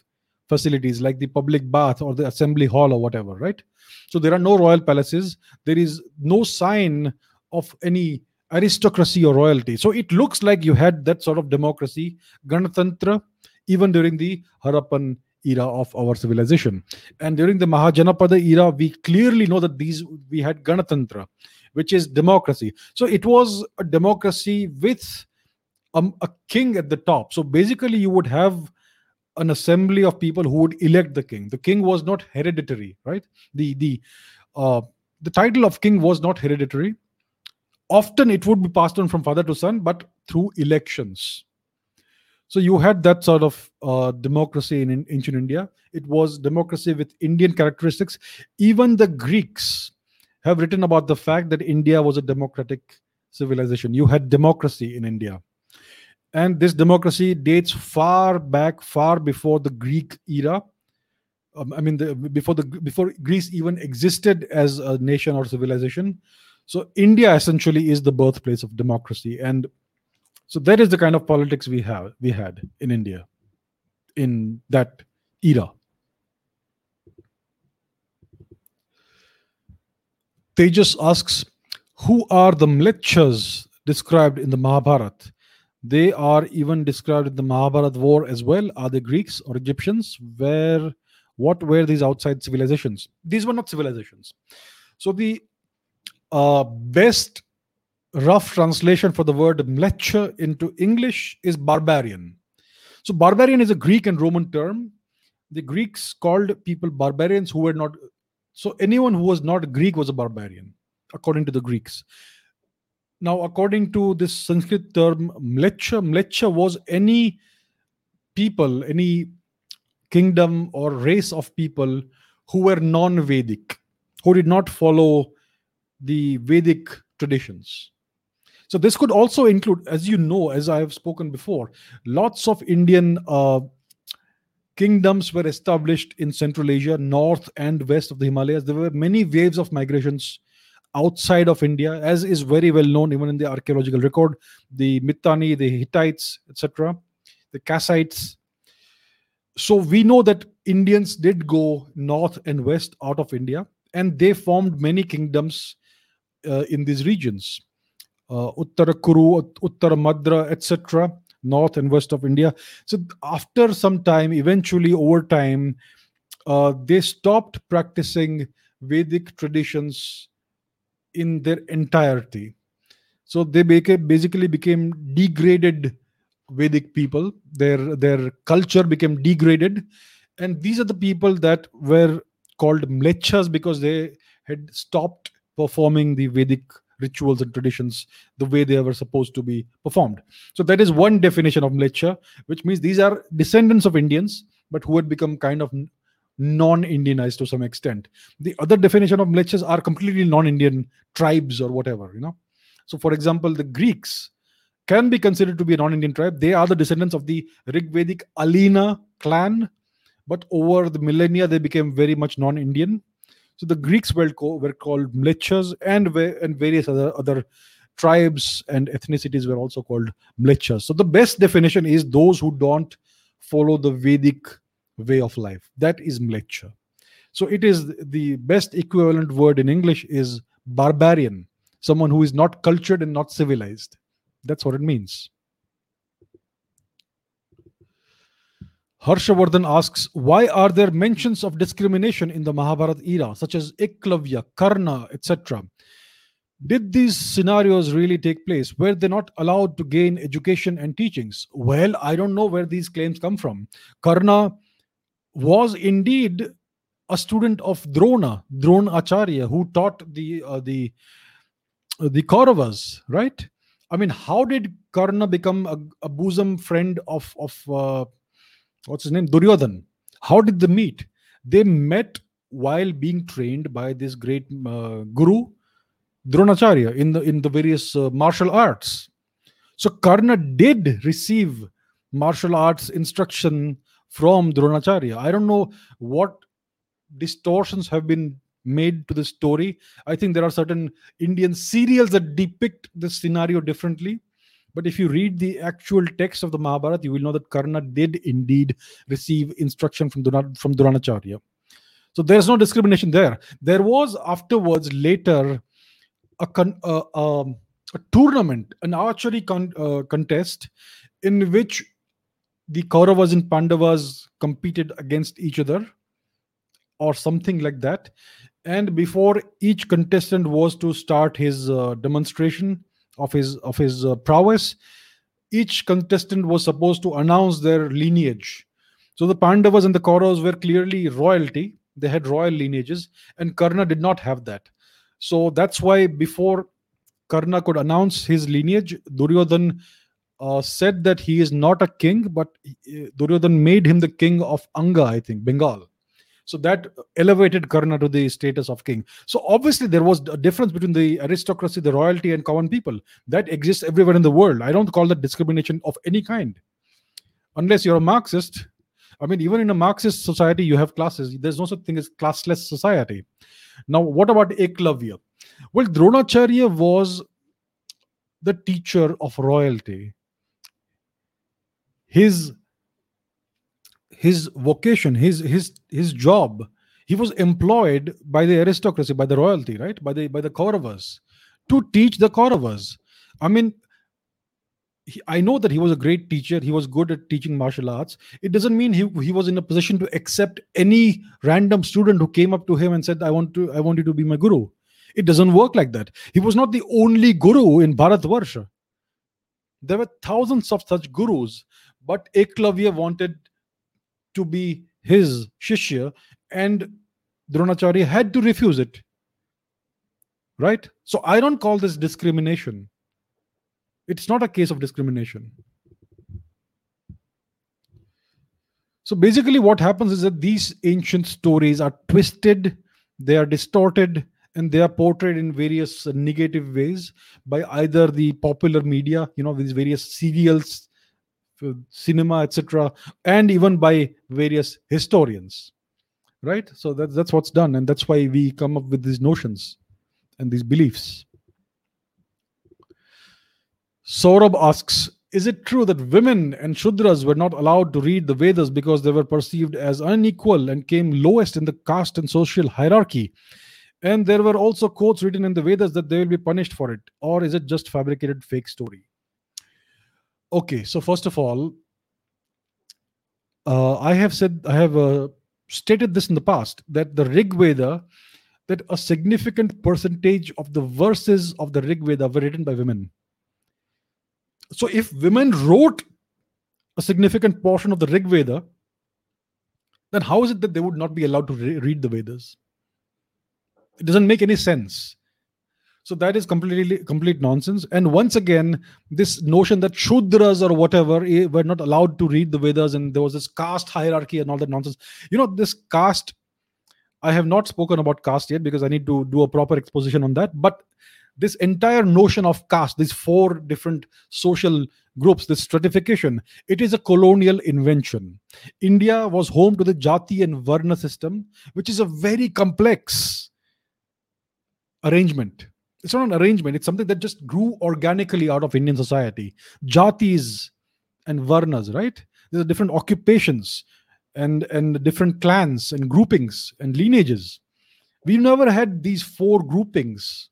A: facilities like the public bath or the assembly hall or whatever, right? So there are no royal palaces. There is no sign of any aristocracy or royalty. So it looks like you had that sort of democracy, Ganatantra, even during the Harappan era of our civilization. And during the Mahajanapada era, we clearly know that these we had Ganatantra, which is democracy. So it was a democracy with um, a king at the top. So basically, you would have an assembly of people who would elect the king. The king was not hereditary, right? The the uh, the title of king was not hereditary. Often it would be passed on from father to son, but through elections. So you had that sort of uh, democracy in, in ancient India. It was democracy with Indian characteristics. Even the Greeks have written about the fact that India was a democratic civilization. You had democracy in India. And this democracy dates far back, far before the Greek era. Um, I mean, the, before the before Greece even existed as a nation or civilization. So India essentially is the birthplace of democracy, and so that is the kind of politics we have we had in India in that era. Tejas asks, who are the mlechas described in the Mahabharata? They are even described in the Mahabharata war as well. Are they Greeks or Egyptians? Where what were these outside civilizations? These were not civilizations. So the uh, best rough translation for the word mlecha into English is barbarian. So, barbarian is a Greek and Roman term. The Greeks called people barbarians who were not. So, anyone who was not Greek was a barbarian, according to the Greeks. Now, according to this Sanskrit term, mlecha, mlecha was any people, any kingdom or race of people who were non Vedic, who did not follow the Vedic traditions. So this could also include, as you know, as I have spoken before, lots of Indian uh, kingdoms were established in Central Asia, north and west of the Himalayas. There were many waves of migrations outside of India, as is very well known even in the archaeological record. The Mitanni, the Hittites, etc., the Kassites. So we know that Indians did go north and west out of India, and they formed many kingdoms in these regions uh, Uttara Kuru, Uttara Madra, etc., north and west of India. So after some time, eventually over time, uh, they stopped practicing Vedic traditions in their entirety. So they became, basically became degraded Vedic people. Their their culture became degraded, and these are the people that were called mlechas because they had stopped performing the Vedic rituals and traditions the way they were supposed to be performed. So that is one definition of mlecha, which means these are descendants of Indians, but who had become kind of non-Indianized to some extent. The other definition of mlechas are completely non-Indian tribes or whatever, you know. So, for example, the Greeks can be considered to be a non-Indian tribe. They are the descendants of the Rigvedic Alina clan, but over the millennia they became very much non-Indian so the Greeks were, called, were called mlechas, and and various other other tribes and ethnicities were also called mlechas. So the best definition is those who don't follow the Vedic way of life. That is mlecha. So it is the best equivalent word in English is barbarian, someone who is not cultured and not civilized. That's what it means. Harshavardhan asks, why are there mentions of discrimination in the Mahabharata era, such as Eklavya, Karna, etc.? Did these scenarios really take place? Were they not allowed to gain education and teachings? Well, I don't know where these claims come from. Karna was indeed a student of Drona, Drona Acharya, who taught the uh, the uh, the Kauravas, right? I mean, how did Karna become a, a bosom friend of of uh, what's his name, Duryodhan? How did they meet? They met while being trained by this great uh, guru Dronacharya in the in the various uh, martial arts. So Karna did receive martial arts instruction from Dronacharya. I don't know what distortions have been made to the story. I think there are certain Indian serials that depict this scenario differently. But if you read the actual text of the Mahabharata, you will know that Karna did indeed receive instruction from, Dron- from Dronacharya. So there's no discrimination there. There was afterwards, later, a, con- uh, um, a tournament, an archery con- uh, contest in which the Kauravas and Pandavas competed against each other or something like that. And before each contestant was to start his uh, demonstration of his of his uh, prowess, each contestant was supposed to announce their lineage. So the Pandavas and the Kauravas were clearly royalty; they had royal lineages, and Karna did not have that. So that's why before Karna could announce his lineage, Duryodhan uh, said that he is not a king, but uh, Duryodhan made him the king of Anga, I think, Bengal. So that elevated Karna to the status of king. So obviously there was a difference between the aristocracy, the royalty, and common people. That exists everywhere in the world. I don't call that discrimination of any kind. Unless you're a Marxist. I mean, even in a Marxist society, you have classes. There's no such thing as classless society. Now, what about Eklavya? Well, Dronacharya was the teacher of royalty. His his vocation, his his his job, he was employed by the aristocracy, by the royalty, right? By the by the Kauravas to teach the Kauravas. I mean, he, I know that he was a great teacher. He was good at teaching martial arts. It doesn't mean he, he was in a position to accept any random student who came up to him and said, "I want to I want you to be my guru." It doesn't work like that. He was not the only guru in Bharatvarsha. There were thousands of such gurus, but Eklavya wanted to be his shishya and Dronacharya had to refuse it. Right? So I don't call this discrimination. It's not a case of discrimination. So basically, what happens is that these ancient stories are twisted, they are distorted, and they are portrayed in various negative ways by either the popular media, you know, these various serials, cinema, etc., and even by various historians. Right? So that's that's what's done, and that's why we come up with these notions and these beliefs. Saurabh asks, is it true that women and Shudras were not allowed to read the Vedas because they were perceived as unequal and came lowest in the caste and social hierarchy? And there were also quotes written in the Vedas that they will be punished for it. Or is it just fabricated fake story? Okay, so first of all, uh, I have said, I have uh, stated this in the past that the Rig Veda, that a significant percentage of the verses of the Rig Veda were written by women. So if women wrote a significant portion of the Rig Veda, then how is it that they would not be allowed to re- read the Vedas? It doesn't make any sense. So that is completely complete nonsense. And once again, this notion that Shudras or whatever eh, were not allowed to read the Vedas and there was this caste hierarchy and all that nonsense. You know, this caste, I have not spoken about caste yet because I need to do a proper exposition on that. But this entire notion of caste, these four different social groups, this stratification, it is a colonial invention. India was home to the Jati and Varna system, which is a very complex arrangement. It's not an arrangement, it's something that just grew organically out of Indian society. Jatis and Varnas, right? There are different occupations and, and different clans and groupings and lineages. we've never had these four groupings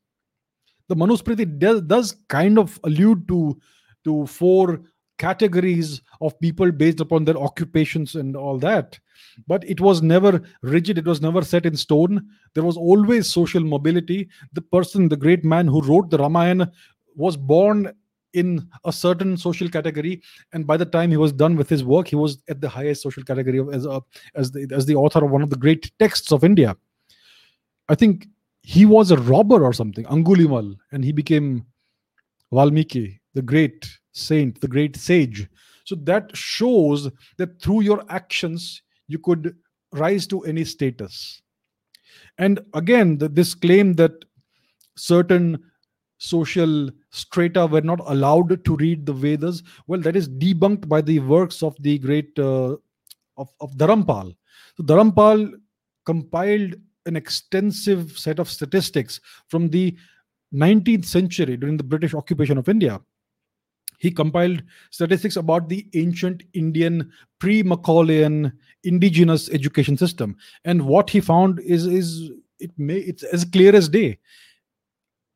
A: the Manusmriti does, does kind of allude to to four categories of people based upon their occupations and all that. But it was never rigid it was never set in stone. There was always social mobility. The person the great man who wrote the ramayana was born in a certain social category and by the time he was done with his work he was at the highest social category of, as a, as the as the author of one of the great texts of india. I think he was a robber or something angulimal and he became valmiki the great saint, the great sage. So that shows that through your actions, you could rise to any status. And again, the, this claim that certain social strata were not allowed to read the Vedas, well, that is debunked by the works of the great uh, of, of Dharampal. So Dharampal compiled an extensive set of statistics from the 19th century during the British occupation of India. He compiled statistics about the ancient Indian pre-Macaulayan indigenous education system, and what he found is is it may it's as clear as day.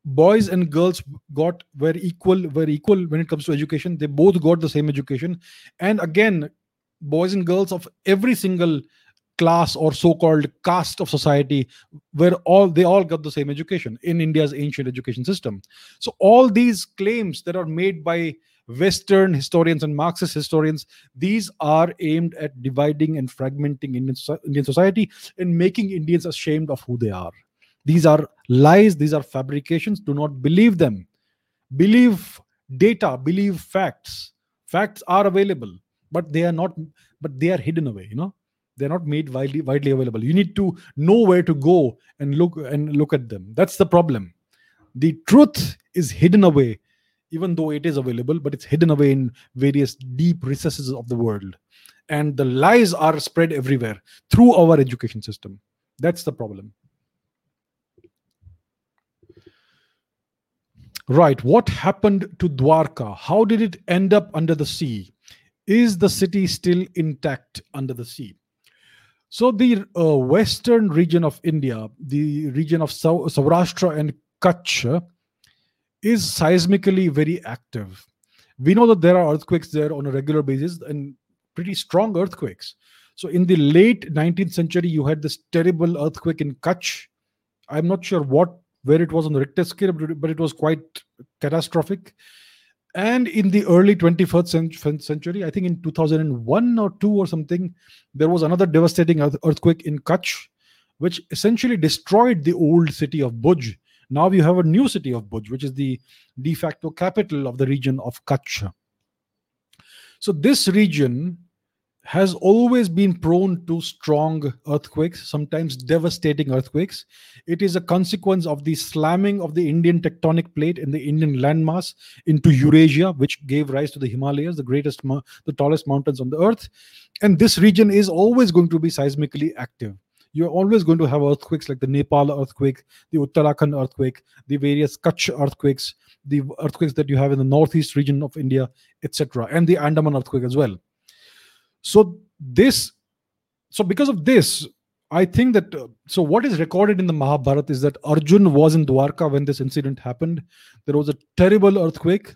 A: Boys and girls got were equal were equal when it comes to education. They both got the same education, and again, boys and girls of every single class or so-called caste of society where all they all got the same education in india's ancient education system so all these claims that are made by western historians and marxist historians these are aimed at dividing and fragmenting indian, indian society and making indians ashamed of who they are. These are lies these are fabrications. Do not believe them. Believe data believe facts. Facts are available but they are not but they are hidden away you know? They're not made widely widely available. You need to know where to go and look and look at them. That's the problem. The truth is hidden away even though it is available but it's hidden away in various deep recesses of the world. And the lies are spread everywhere through our education system. That's the problem. Right what happened to dwarka? How did it end up under the sea? Is the city still intact under the sea? So the uh, western region of India, the region of Sau- Saurashtra and Kutch, is seismically very active. We know that there are earthquakes there on a regular basis and pretty strong earthquakes. So in the late 19th century, you had this terrible earthquake in Kutch. I'm not sure what where it was on the Richter scale, but it was quite catastrophic and in the early 21st century i think in 2001 or 2 or something there was another devastating earthquake in kutch which essentially destroyed the old city of bhuj now you have a new city of bhuj which is the de facto capital of the region of kutch so this region has always been prone to strong earthquakes, sometimes devastating earthquakes. It is a consequence of the slamming of the Indian tectonic plate and the Indian landmass into Eurasia, which gave rise to the Himalayas, the greatest, the tallest mountains on the earth. And this region is always going to be seismically active. You're always going to have earthquakes like the Nepal earthquake, the Uttarakhand earthquake, the various Kutch earthquakes, the earthquakes that you have in the northeast region of India, etc., and the Andaman earthquake as well so this so because of this i think that uh, so what is recorded in the mahabharata is that arjun was in dwarka when this incident happened there was a terrible earthquake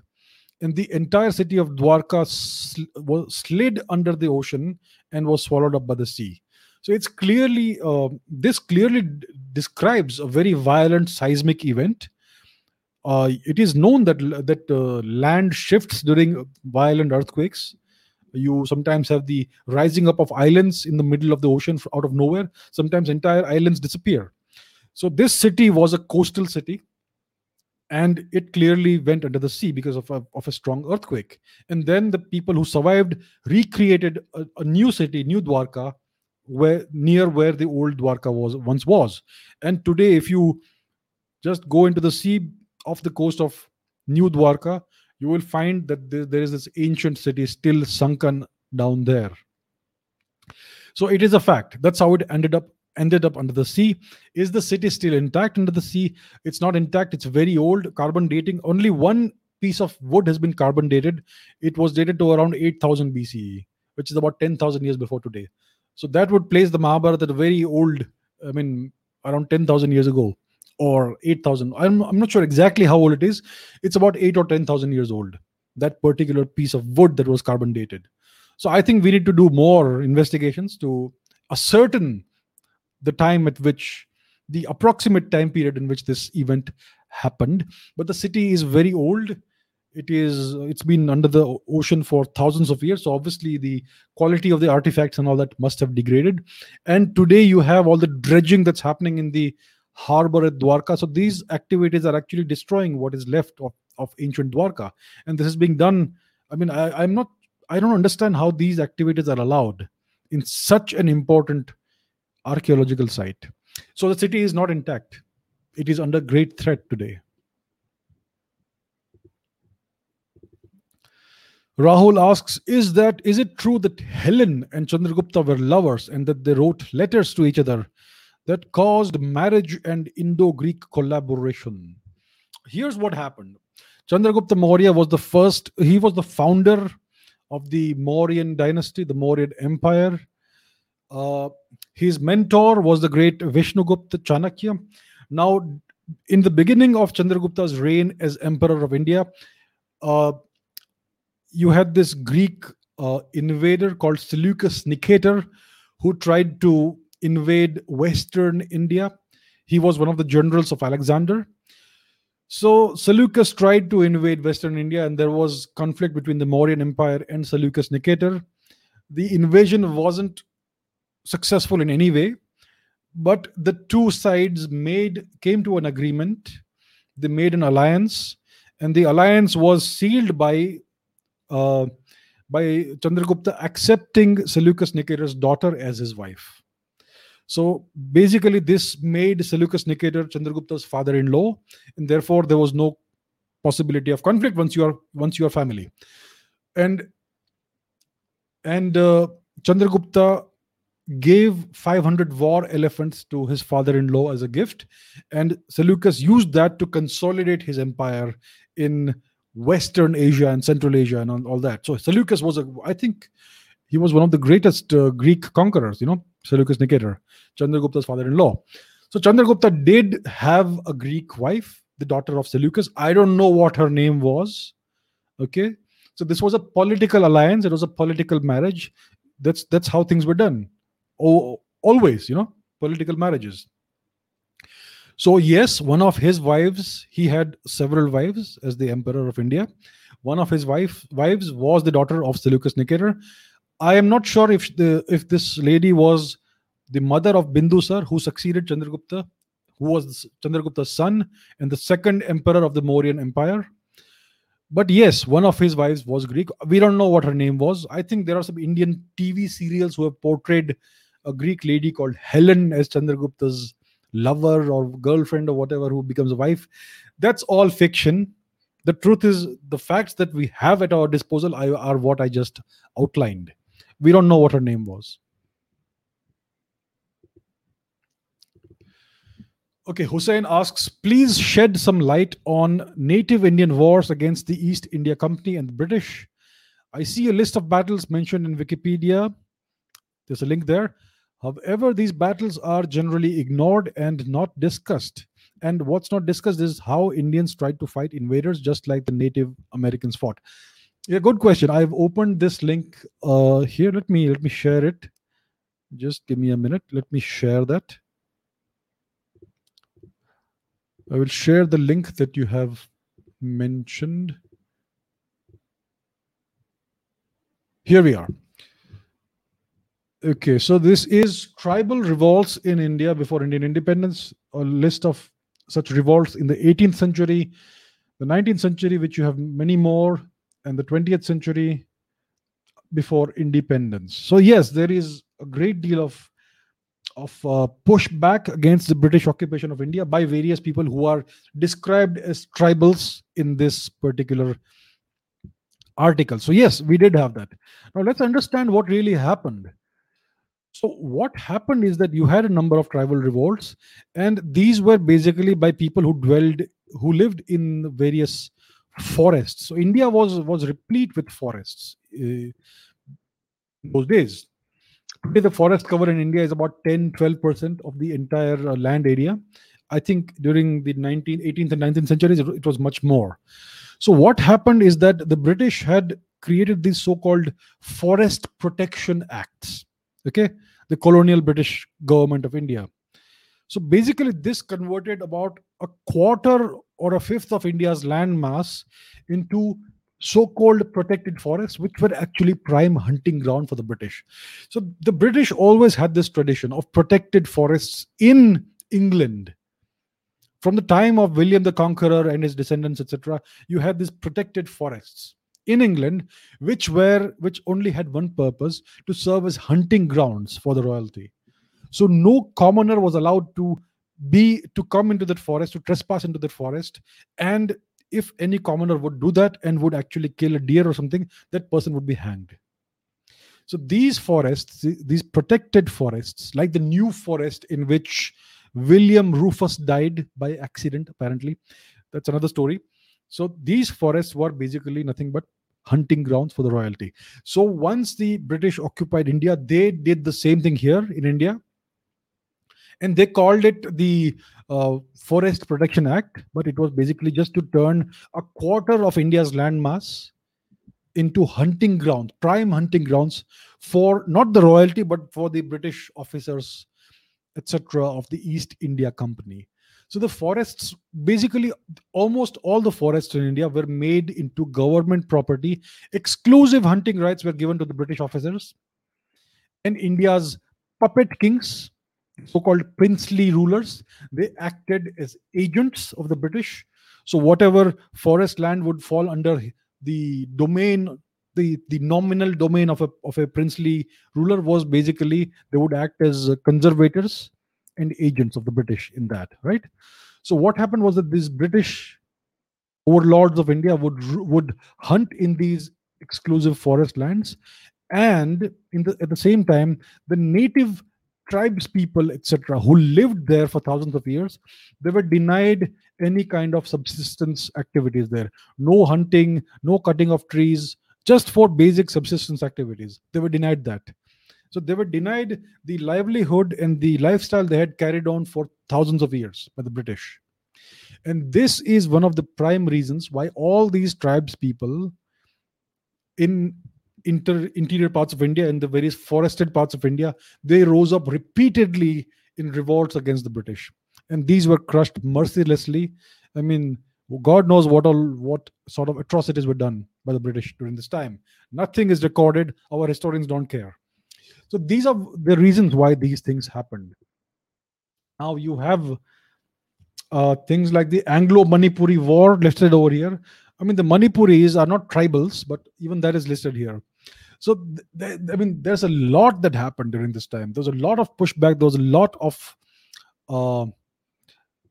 A: and the entire city of dwarka sl- was slid under the ocean and was swallowed up by the sea so it's clearly uh, this clearly d- describes a very violent seismic event. Uh, it is known that that uh, land shifts during violent earthquakes. You sometimes have the rising up of islands in the middle of the ocean out of nowhere. Sometimes entire islands disappear. So this city was a coastal city and it clearly went under the sea because of a, of a strong earthquake. And then the people who survived recreated a, a new city new dwarka where near where the old dwarka was once was. And today if you just go into the sea off the coast of new dwarka you will find that there is this ancient city still sunken down there. So it is a fact. That's how it ended up ended up under the sea. Is the city still intact under the sea? It's not intact. It's very old. Carbon dating only one piece of wood has been carbon dated. It was dated to around 8000 bce which is about 10000 years before today so that would place the mahabharata at a very old i mean around 10000 years ago or 8000 I'm, I'm not sure exactly how old it is. It's about 8 or 10000 years old that particular piece of wood that was carbon dated. So i think we need to do more investigations to ascertain the time at which the approximate time period in which this event happened. But the city is very old it is it's been under the ocean for thousands of years so obviously the quality of the artifacts and all that must have degraded and today you have all the dredging that's happening in the harbor at Dwarka. So these activities are actually destroying what is left of, of ancient Dwarka. And this is being done. I mean, I, I'm not, I don't understand how these activities are allowed in such an important archaeological site. So the city is not intact. It is under great threat today. Rahul asks, is that is it true that Helen and Chandragupta were lovers and that they wrote letters to each other that caused marriage and Indo-Greek collaboration? Here's what happened. Chandragupta Maurya was the first, he was the founder of the Mauryan dynasty, the Mauryan Empire. Uh, his mentor was the great Vishnugupta Chanakya. Now, in the beginning of Chandragupta's reign as Emperor of India, uh, you had this Greek uh, invader called Seleucus Nicator who tried to invade Western India. He was one of the generals of Alexander. So Seleucus tried to invade Western India, and there was conflict between the Mauryan Empire and Seleucus Nicator. The invasion wasn't successful in any way, but the two sides made came to an agreement. They made an alliance, and the alliance was sealed by uh, by Chandragupta accepting Seleucus Nicator's daughter as his wife. So basically, this made Seleucus Nicator Chandragupta's father-in-law, and therefore there was no possibility of conflict once you are once you are family. And and uh, Chandragupta gave 500 war elephants to his father-in-law as a gift, and Seleucus used that to consolidate his empire in Western Asia and Central Asia and all, that. So Seleucus was a, I think, he was one of the greatest uh, Greek conquerors. You know, Seleucus Nicator, Chandragupta's father-in-law. So Chandragupta did have a Greek wife, the daughter of Seleucus. I don't know what her name was. Okay, so this was a political alliance. It was a political marriage. That's that's how things were done. Oh, always, you know, political marriages. So, yes, one of his wives, he had several wives as the emperor of India. One of his wife, wives was the daughter of Seleucus Nicator. I am not sure if the if this lady was the mother of Bindusar who succeeded Chandragupta, who was Chandragupta's son and the second emperor of the Mauryan Empire. But yes, one of his wives was Greek. We don't know what her name was. I think there are some Indian TV serials who have portrayed a Greek lady called Helen as Chandragupta's lover or girlfriend or whatever who becomes a wife that's all fiction the truth is the facts that we have at our disposal are what i just outlined we don't know what her name was Okay, Hussein asks, please shed some light on native Indian wars against the East India Company and the British. I see a list of battles mentioned in Wikipedia. There's a link there. However, these battles are generally ignored and not discussed. And what's not discussed is how Indians tried to fight invaders just like the Native Americans fought. Yeah, good question. I've opened this link uh, here. Let me let me share it. Just give me a minute. Let me share that. I will share the link that you have mentioned. Here we are. Okay, so this is tribal revolts in India before Indian independence, a list of such revolts in the 18th century, the 19th century, which you have many more, and the 20th century before independence. So yes, there is a great deal of of uh, pushback against the British occupation of India by various people who are described as tribals in this particular article. So yes, we did have that. Now let's understand what really happened. So what happened is that you had a number of tribal revolts, and these were basically by people who dwelled, who lived in various forests. So India was was replete with forests uh, those days. Today, the forest cover in India is about 10 12% of the entire uh, land area. I think during the 19th, 18th, and 19th centuries, it, it was much more. So, what happened is that the British had created these so called Forest Protection Acts okay the colonial british government of india. So basically this converted about a quarter or a fifth of india's land mass into so-called protected forests which were actually prime hunting ground for the british. So the british always had this tradition of protected forests in england. From the time of William the Conqueror and his descendants, etc., you had these protected forests in England, which were which only had one purpose to serve as hunting grounds for the royalty. So no commoner was allowed to be to come into that forest, to trespass into that forest, and if any commoner would do that and would actually kill a deer or something, that person would be hanged. So these forests, these protected forests, like the New Forest in which William Rufus died by accident, apparently, that's another story. So these forests were basically nothing but hunting grounds for the royalty. So once the British occupied India, they did the same thing here in India. And they called it the uh, Forest Protection Act, but it was basically just to turn a quarter of India's landmass into hunting grounds, prime hunting grounds for not the royalty, but for the British officers, etc., of the East India Company. So the forests, basically, almost all the forests in India were made into government property. Exclusive hunting rights were given to the British officers. And India's puppet kings, so-called princely rulers, they acted as agents of the British. So whatever forest land would fall under the domain the the nominal domain of a of a princely ruler was basically they would act as conservators and agents of the british in that right? So what happened was that these british overlords of india would would hunt in these exclusive forest lands and in the at the same time the native tribes people etc who lived there for thousands of years they were denied any kind of subsistence activities there. No hunting no cutting of trees just for basic subsistence activities. They were denied that so they were denied the livelihood and the lifestyle they had carried on for thousands of years by the british and this is one of the prime reasons why all these tribes people in inter, interior parts of India, in the various forested parts of India, they rose up repeatedly in revolts against the British, and these were crushed mercilessly. I mean, God knows what all what sort of atrocities were done by the British during this time. Nothing is recorded. Our historians don't care. So these are the reasons why these things happened. Now you have uh, things like the Anglo-Manipuri War listed over here. I mean, the Manipuris are not tribals, but even that is listed here. So, th- I mean, there's a lot that happened during this time. There was a lot of pushback. There was a lot of uh,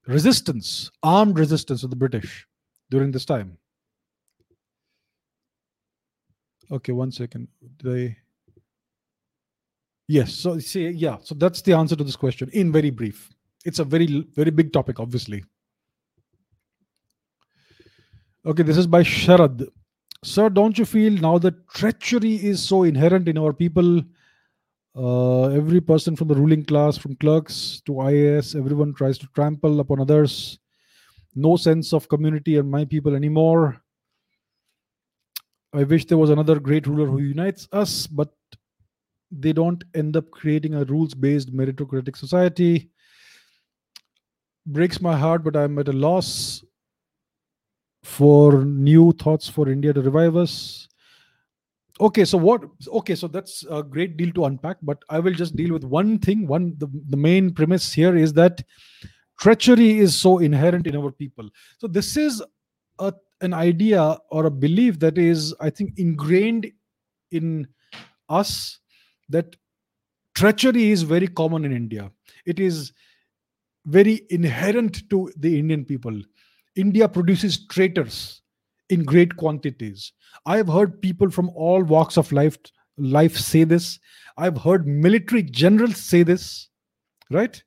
A: resistance, armed resistance of the British during this time. Okay, one second. They. Yes. So see, yeah. So that's the answer to this question in very brief. It's a very, very big topic, obviously. Okay, this is by Sharad. Sir, don't you feel now that treachery is so inherent in our people? Uh, every person from the ruling class, from clerks to IAS, everyone tries to trample upon others. No sense of community and my people anymore. I wish there was another great ruler who unites us, but they don't end up creating a rules based meritocratic society. Breaks my heart, but I'm at a loss for new thoughts for India to revive us. Okay, so what? Okay, so that's a great deal to unpack, but I will just deal with one thing. One, the, the main premise here is that treachery is so inherent in our people. So this is a, an idea or a belief that is, I think, ingrained in us that treachery is very common in India. It is very inherent to the Indian people India produces traitors in great quantities. I've heard people from all walks of life life say this. I've heard military generals say this, right?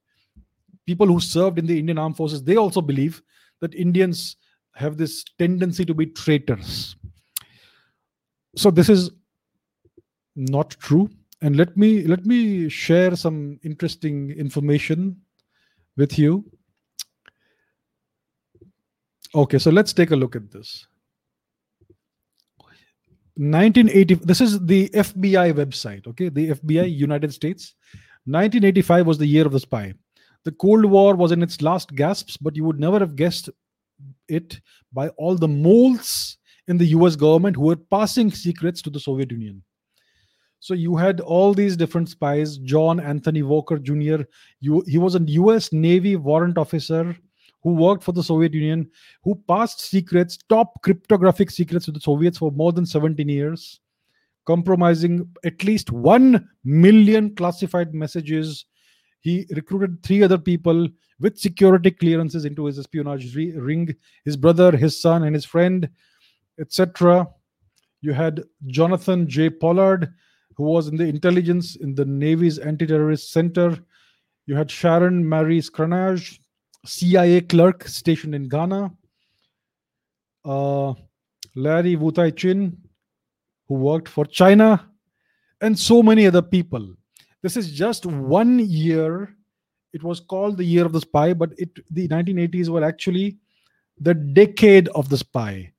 A: People who served in the Indian armed forces, they also believe that Indians have this tendency to be traitors. So this is not true. And let me let me share some interesting information with you. Okay, so let's take a look at this. 1980 this is the FBI website, okay? The FBI United States. 1985 was the year of the spy. The Cold War was in its last gasps, but you would never have guessed it by all the moles in the US government who were passing secrets to the Soviet Union. So you had all these different spies. John Anthony Walker Jr. You, he was a U.S. Navy warrant officer who worked for the Soviet Union, who passed secrets, top cryptographic secrets to the Soviets for more than 17 years, compromising at least 1 million classified messages. He recruited three other people with security clearances into his espionage re- ring his brother, his son, and his friend, etc. You had Jonathan J. Pollard, who was in the intelligence in the Navy's anti terrorist center. You had Sharon Marie Scranage, CIA clerk stationed in Ghana. Uh, Larry Wutai Chin, who worked for China, and so many other people. This is just one year. It was called the year of the spy, but it the 1980s were actually the decade of the spy.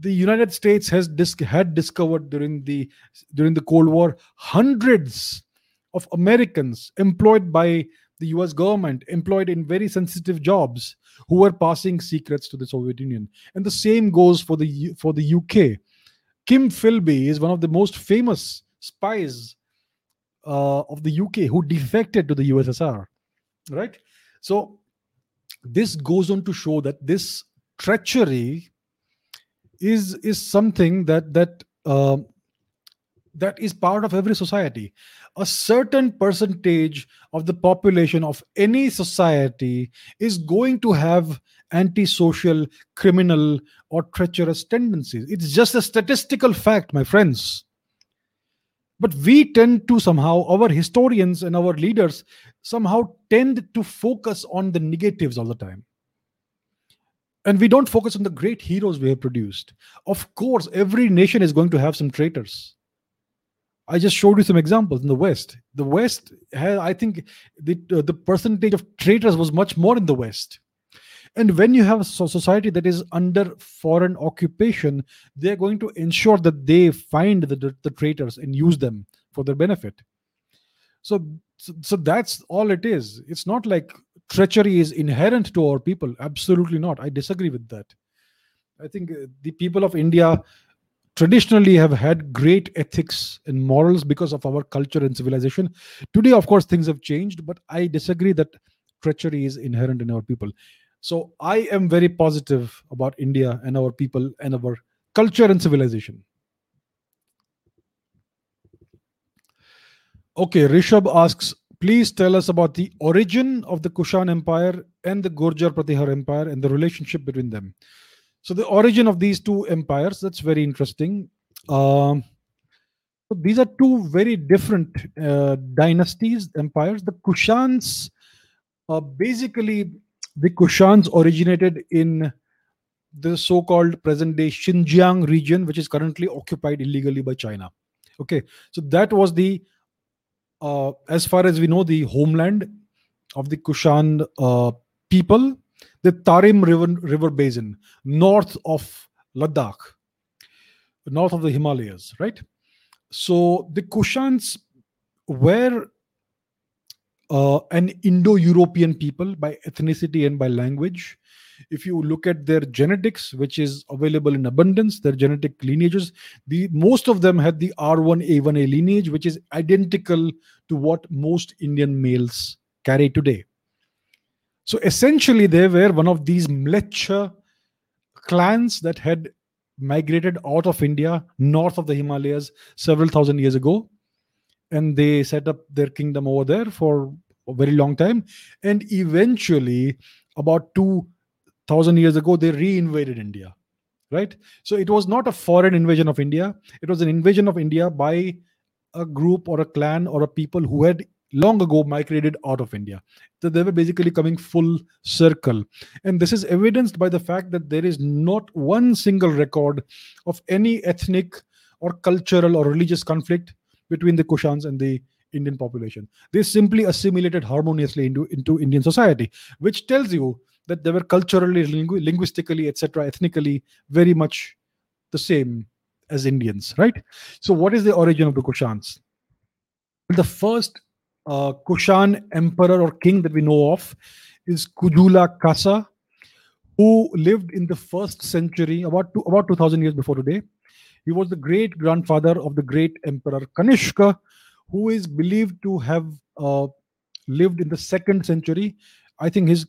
A: The United States has dis- had discovered during the during the Cold War hundreds of Americans employed by the US government, employed in very sensitive jobs, who were passing secrets to the Soviet Union. And the same goes for the for the UK. Kim Philby is one of the most famous spies uh, of the UK who defected to the USSR. Right? So this goes on to show that this treachery is is something that that uh, that is part of every society. A certain percentage of the population of any society is going to have antisocial criminal or treacherous tendencies. It's just a statistical fact my friends. But we tend to somehow our historians and our leaders somehow tend to focus on the negatives all the time and we don't focus on the great heroes we have produced of course every nation is going to have some traitors I just showed you some examples in the West. The West, had, I think, the uh, the percentage of traitors was much more in the West. And when you have a society that is under foreign occupation, they are going to ensure that they find the, the, the traitors and use them for their benefit. So, so, so that's all it is. It's not like treachery is inherent to our people. Absolutely not. I disagree with that. I think uh, the people of India traditionally have had great ethics and morals because of our culture and civilization. Today, of course, things have changed, but I disagree that treachery is inherent in our people. So I am very positive about India and our people and our culture and civilization. Okay, Rishabh asks, please tell us about the origin of the Kushan Empire and the Gurjar Pratihar Empire and the relationship between them. So the origin of these two empires, that's very interesting. Um, so these are two very different uh, dynasties, empires. The Kushans, uh, basically, the Kushans originated in the so-called present-day Xinjiang region, which is currently occupied illegally by China. Okay, so that was the, uh, as far as we know, the homeland of the Kushan uh, people the Tarim River, River Basin, north of Ladakh, north of the Himalayas, right? So the Kushans were uh, an Indo European people by ethnicity and by language. If you look at their genetics, which is available in abundance, their genetic lineages, the most of them had the R1A1A lineage, which is identical to what most Indian males carry today. So essentially, they were one of these Mleccha clans that had migrated out of India, north of the Himalayas, several thousand years ago. And they set up their kingdom over there for a very long time. And eventually, about 2,000 years ago, they re-invaded India. Right? So it was not a foreign invasion of India. It was an invasion of India by a group or a clan or a people who had long ago migrated out of India. So they were basically coming full circle. And this is evidenced by the fact that there is not one single record of any ethnic or cultural or religious conflict between the Kushans and the Indian population. They simply assimilated harmoniously into, into Indian society, which tells you that they were culturally, lingu- linguistically, etc., ethnically very much the same as Indians, right? So, what is the origin of the Kushans? The first uh, Kushan emperor or king that we know of is Kujula Kasa, who lived in the first century, about two, about 2000 years before today. He was the great grandfather of the great emperor Kanishka, who is believed to have uh, lived in the second century. I think his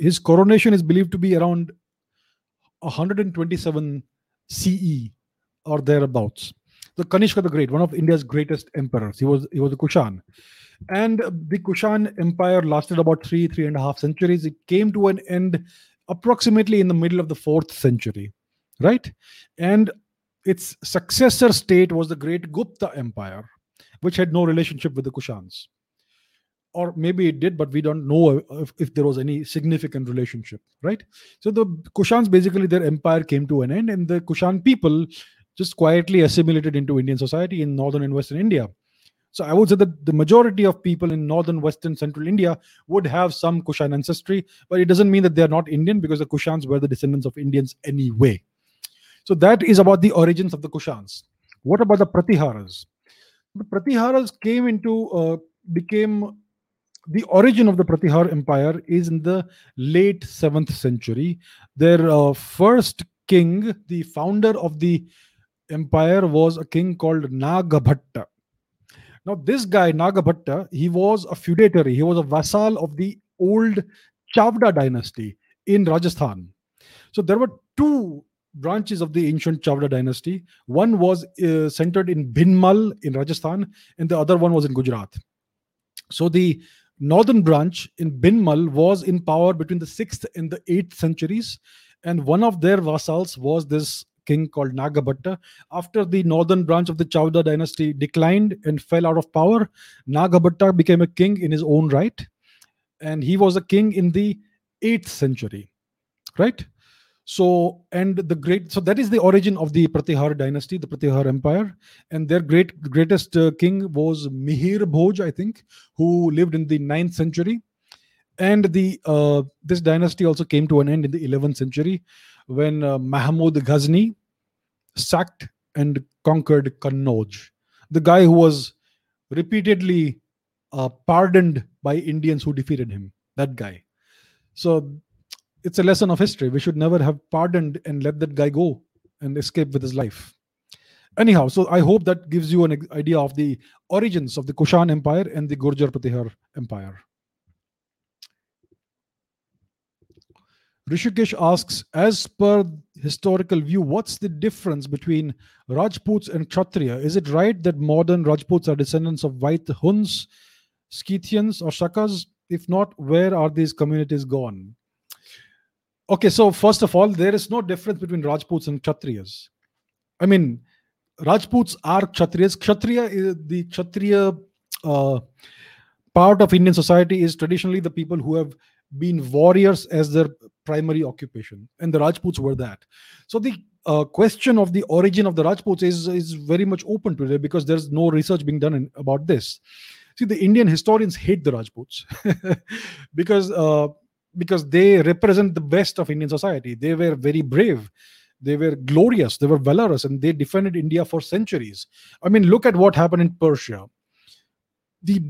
A: his coronation is believed to be around 127 CE or thereabouts. The Kanishka the Great, one of India's greatest emperors. He was he was a Kushan. And the Kushan Empire lasted about three, three and a half centuries. It came to an end approximately in the middle of the fourth century, right? And its successor state was the great Gupta Empire, which had no relationship with the Kushans. Or maybe it did, but we don't know if, if there was any significant relationship, right? So the Kushans basically their empire came to an end, and the Kushan people just quietly assimilated into Indian society in northern and western India. So I would say that the majority of people in northern, western, central India would have some Kushan ancestry, but it doesn't mean that they are not Indian because the Kushans were the descendants of Indians anyway. So that is about the origins of the Kushans. What about the Pratiharas? The Pratiharas came into uh, became the origin of the Pratihar Empire is in the late seventh century. Their uh, first king, the founder of the empire, was a king called Nagabhatta. Now, this guy, Nagabhatta, he was a feudatory, he was a vassal of the old Chavda dynasty in Rajasthan. So there were two branches of the ancient Chavda dynasty. One was uh, centered in Bhinmal in Rajasthan, and the other one was in Gujarat. So the northern branch in Bhinmal was in power between the 6th and the 8th centuries, and one of their vassals was this king called Nagabhatta. After the northern branch of the Chavda dynasty declined and fell out of power, Nagabhatta became a king in his own right. And he was a king in the 8th century, right? So, and the great, so that is the origin of the Pratihar dynasty, the Pratihar empire. And their great, greatest uh, king was Mihir Bhoj, I think, who lived in the 9th century. And the uh, this dynasty also came to an end in the 11th century when uh, Mahmud Ghazni sacked and conquered Kannauj. The guy who was repeatedly uh, pardoned by Indians who defeated him. That guy. So it's a lesson of history. We should never have pardoned and let that guy go and escape with his life. Anyhow, so I hope that gives you an idea of the origins of the Kushan Empire and the Gurjar Pratihar Empire. Rishikesh asks, as per historical view, what's the difference between Rajputs and Kshatriya? Is it right that modern Rajputs are descendants of white Huns, Scythians, or Shakas? If not, where are these communities gone? Okay, so first of all, there is no difference between Rajputs and Kshatriyas. I mean, Rajputs are Kshatriyas. Kshatriya is the Kshatriya uh, part of Indian society is traditionally the people who have been warriors as their primary occupation, and the Rajputs were that. So the uh, question of the origin of the Rajputs is is very much open today because there's no research being done in, about this. See, the Indian historians hate the Rajputs because uh, because they represent the best of Indian society. They were very brave. They were glorious. They were valorous, and they defended India for centuries. I mean, look at what happened in Persia. The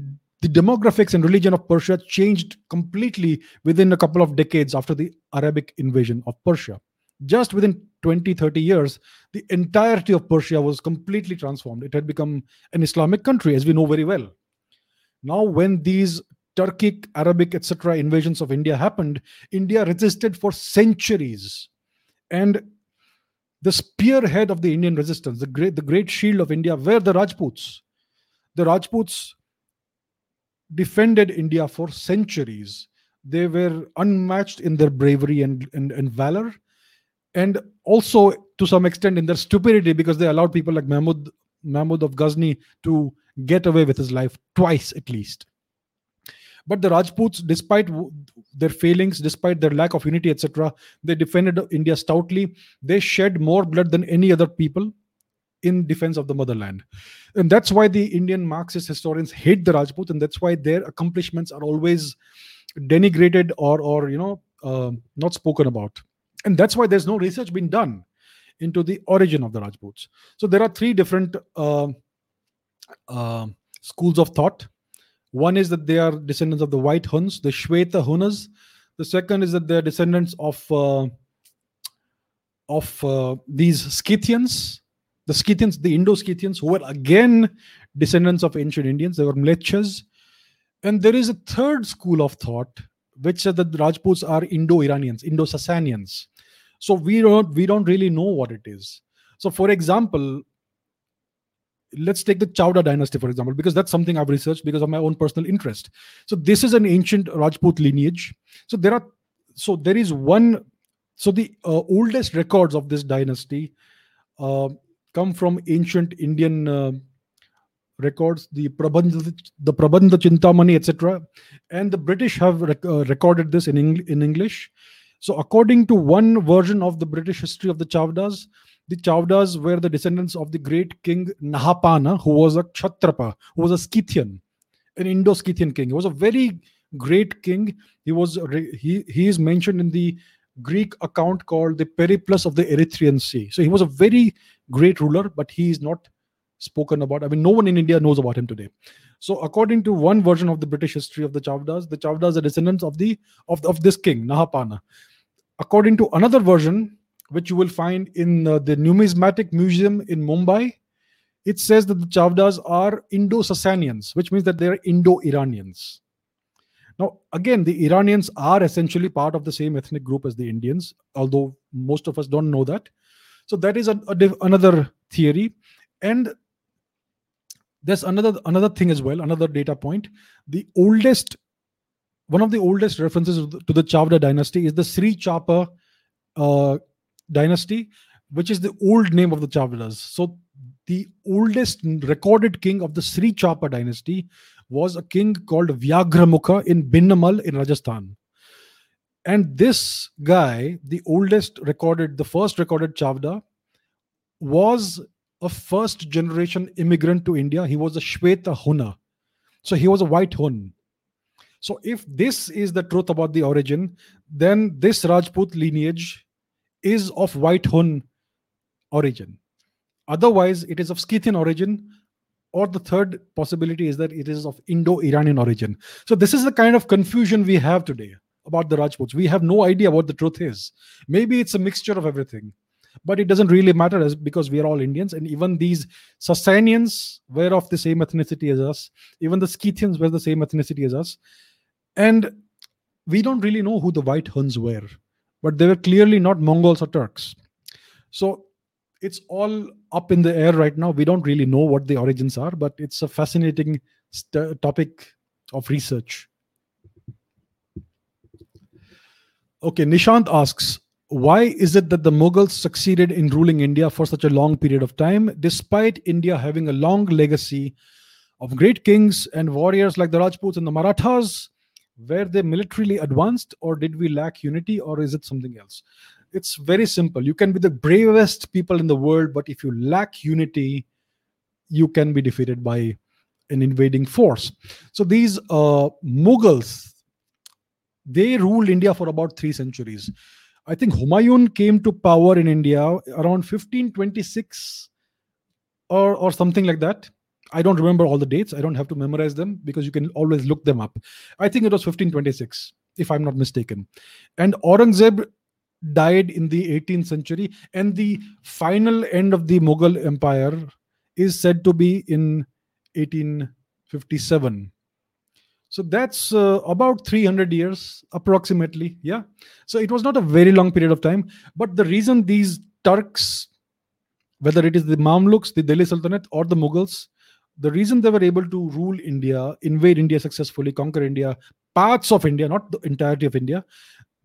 A: the demographics and religion of Persia changed completely within a couple of decades after the Arabic invasion of Persia. Just within 20, 30 years, the entirety of Persia was completely transformed. It had become an Islamic country, as we know very well. Now, when these Turkic, Arabic, etc. invasions of India happened, India resisted for centuries. And the spearhead of the Indian resistance, the great, the great shield of India, were the Rajputs. The Rajputs defended India for centuries. They were unmatched in their bravery and, and, and valor, and also to some extent in their stupidity because they allowed people like Mahmud, Mahmud of Ghazni to get away with his life twice at least. But the Rajputs, despite their failings, despite their lack of unity, etc., they defended India stoutly. They shed more blood than any other people in defense of the motherland. And that's why the Indian Marxist historians hate the Rajput, and that's why their accomplishments are always denigrated or, or you know, uh, not spoken about. And that's why there's no research being done into the origin of the Rajputs. So there are three different uh, uh, schools of thought. One is that they are descendants of the white Huns, the Shweta Hunas. The second is that they are descendants of uh, of uh, these Scythians, the Scythians, the Indo-Scythians, who were again descendants of ancient Indians. They were Mlecchas. And there is a third school of thought, which says that the Rajputs are Indo-Iranians, Indo-Sasanians. So we don't we don't really know what it is. So, for example, let's take the Chavda dynasty, for example, because that's something I've researched because of my own personal interest. So, this is an ancient Rajput lineage. So, there are so there is one. So, the uh, oldest records of this dynasty uh, come from ancient Indian uh, records, the Prabandha, the Prabandha Chintamani, etc. And the British have rec- uh, recorded this in, Eng- in English. So, according to one version of the British history of the Chavdas, the Chavdas were the descendants of the great king Nahapana, who was a Kshatrapa, who was a Scythian, an Indo-Scythian king. He was a very great king. He was he he is mentioned in the Greek account called the Periplus of the Erythraean Sea. So he was a very great ruler, but he is not spoken about. I mean, no one in India knows about him today. So, according to one version of the British history of the Chavdas, the Chavdas are descendants of the of, of this king Nahapana. According to another version, which you will find in uh, the Numismatic Museum in Mumbai, it says that the Chavdas are Indo-Sasanians, which means that they are Indo-Iranians. Now, again, the Iranians are essentially part of the same ethnic group as the Indians, although most of us don't know that. So that is a, another theory, and there's another another thing as well, another data point. The oldest, one of the oldest references to the Chavda dynasty is the Sri Chapa uh, dynasty, which is the old name of the Chavdas. So the oldest recorded king of the Sri Chapa dynasty was a king called Vyaghramukha in Binnamal in Rajasthan. And this guy, the oldest recorded, the first recorded Chavda, was a first generation immigrant to India. He was a Shweta Huna. So he was a white Hun. So if this is the truth about the origin, then this Rajput lineage is of white Hun origin. Otherwise, it is of Scythian origin, or the third possibility is that it is of Indo-Iranian origin. So this is the kind of confusion we have today about the Rajputs. We have no idea what the truth is. Maybe it's a mixture of everything, but it doesn't really matter as because we are all Indians, and even these Sasanians were of the same ethnicity as us. Even the Scythians were the same ethnicity as us, and we don't really know who the white Huns were but they were clearly not Mongols or Turks. So it's all up in the air right now. We don't really know what the origins are, but it's a fascinating st- topic of research. Okay, Nishant asks, why is it that the Mughals succeeded in ruling India for such a long period of time, despite India having a long legacy of great kings and warriors like the Rajputs and the Marathas? Were they militarily advanced or did we lack unity or is it something else? It's very simple. You can be the bravest people in the world but if you lack unity you can be defeated by an invading force. So these uh, mughals they ruled india for about 3 centuries. I think humayun came to power in india around 1526 or or something like that I don't remember all the dates. I don't have to memorize them because you can always look them up. I think it was 1526, if I'm not mistaken. And Aurangzeb died in the 18th century, and the final end of the Mughal Empire is said to be in 1857. So that's uh, about 300 years approximately. Yeah. So it was not a very long period of time. But the reason these Turks, whether it is the Mamluks, the Delhi Sultanate, or the Mughals, the reason they were able to rule India, invade India successfully, conquer India, parts of India, not the entirety of India,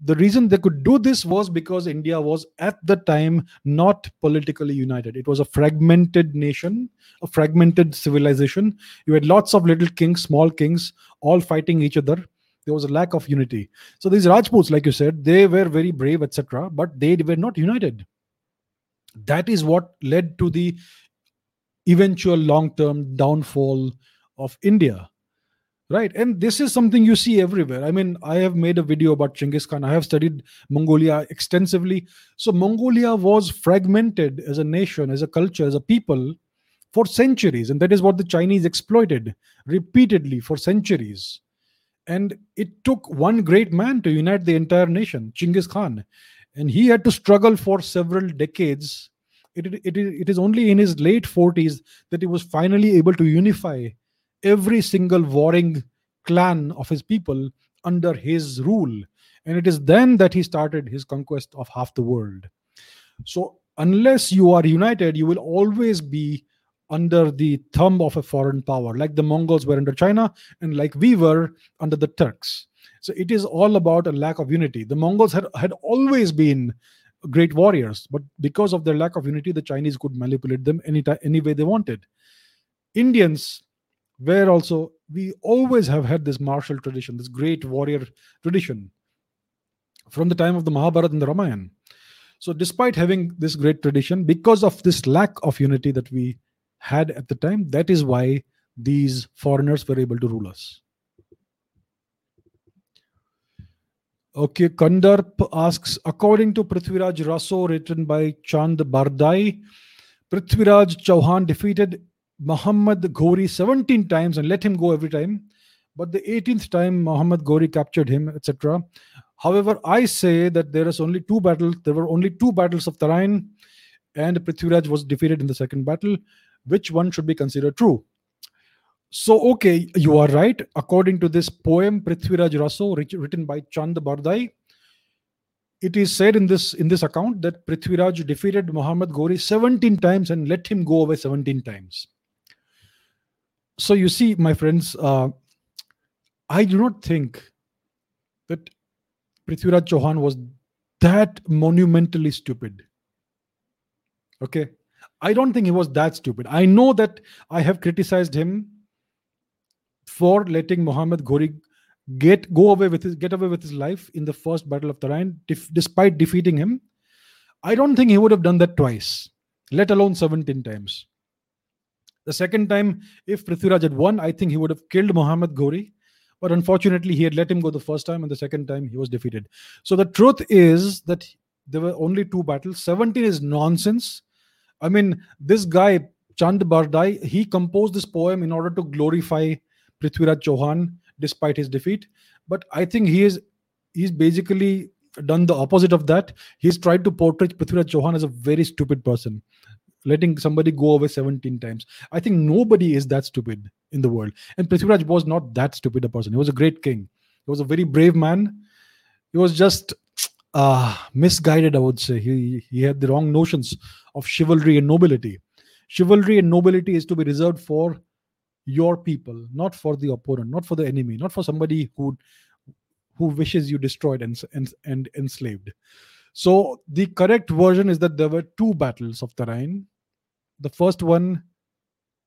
A: the reason they could do this was because India was at the time not politically united. It was a fragmented nation, a fragmented civilization. You had lots of little kings, small kings, all fighting each other. There was a lack of unity. So these Rajputs, like you said, they were very brave, etc., but they were not united. That is what led to the eventual long term downfall of India. Right. And this is something you see everywhere. I mean, I have made a video about Chinggis Khan. I have studied Mongolia extensively. So, Mongolia was fragmented as a nation, as a culture, as a people for centuries. And that is what the Chinese exploited repeatedly for centuries. And it took one great man to unite the entire nation, Chinggis Khan. And he had to struggle for several decades it, it, it is only in his late 40s that he was finally able to unify every single warring clan of his people under his rule. And it is then that he started his conquest of half the world. So, unless you are united, you will always be under the thumb of a foreign power, like the Mongols were under China and like we were under the Turks. So, it is all about a lack of unity. The Mongols had, had always been great warriors, but because of their lack of unity, the Chinese could manipulate them any, time, any way they wanted. Indians were also, we always have had this martial tradition, this great warrior tradition from the time of the Mahabharata and the Ramayana. So, despite having this great tradition, because of this lack of unity that we had at the time, that is why these foreigners were able to rule us. Okay, Kandarp asks According to Prithviraj Raso, written by Chand Bardai, Prithviraj Chauhan defeated Muhammad Ghori 17 times and let him go every time. But the 18th time, Muhammad Ghori captured him, etc. However, I say that there is only two battles. There were only two battles of Tarain, and Prithviraj was defeated in the second battle. Which one should be considered true? So, okay, you are right. According to this poem, Prithviraj Raso, written by Chand Bardai, it is said in this in this account that Prithviraj defeated Muhammad Ghori 17 times and let him go away 17 times. So you see, my friends, uh, I do not think that Prithviraj Chauhan was that monumentally stupid. Okay. I don't think he was that stupid. I know that I have criticized him for letting Muhammad Ghori get go away with his get away with his life in the first battle of Tarain, dif- despite defeating him. I don't think he would have done that twice, let alone 17 times. The second time, if Prithviraj had won, I think he would have killed Muhammad Ghori. But unfortunately, he had let him go the first time, and the second time he was defeated. So the truth is that there were only two battles. 17 is nonsense. I mean, this guy, Chand Bardai, he composed this poem in order to glorify Prithviraj Chauhan despite his defeat. But I think he is he's basically done the opposite of that. He's tried to portray Prithviraj Chauhan as a very stupid person, letting somebody go away 17 times. I think nobody is that stupid in the world. And Prithviraj was not that stupid a person. He was a great king. He was a very brave man. He was just uh, misguided, I would say. He, he had the wrong notions of chivalry and nobility. Chivalry and nobility is to be reserved for your people, not for the opponent, not for the enemy, not for somebody who who wishes you destroyed and, and, and enslaved. So the correct version is that there were two battles of Tarain. The first one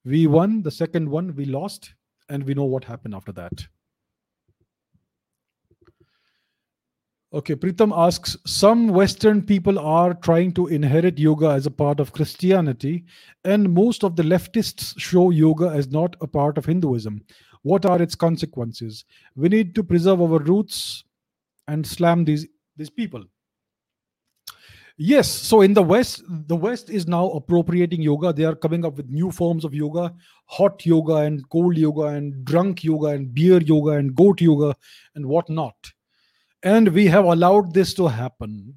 A: we won, the second one we lost, and we know what happened after that. Okay, Pritam asks Some Western people are trying to inherit yoga as a part of Christianity, and most of the leftists show yoga as not a part of Hinduism. What are its consequences? We need to preserve our roots and slam these, these people. Yes, so in the West, the West is now appropriating yoga. They are coming up with new forms of yoga hot yoga, and cold yoga, and drunk yoga, and beer yoga, and goat yoga, and whatnot and we have allowed this to happen.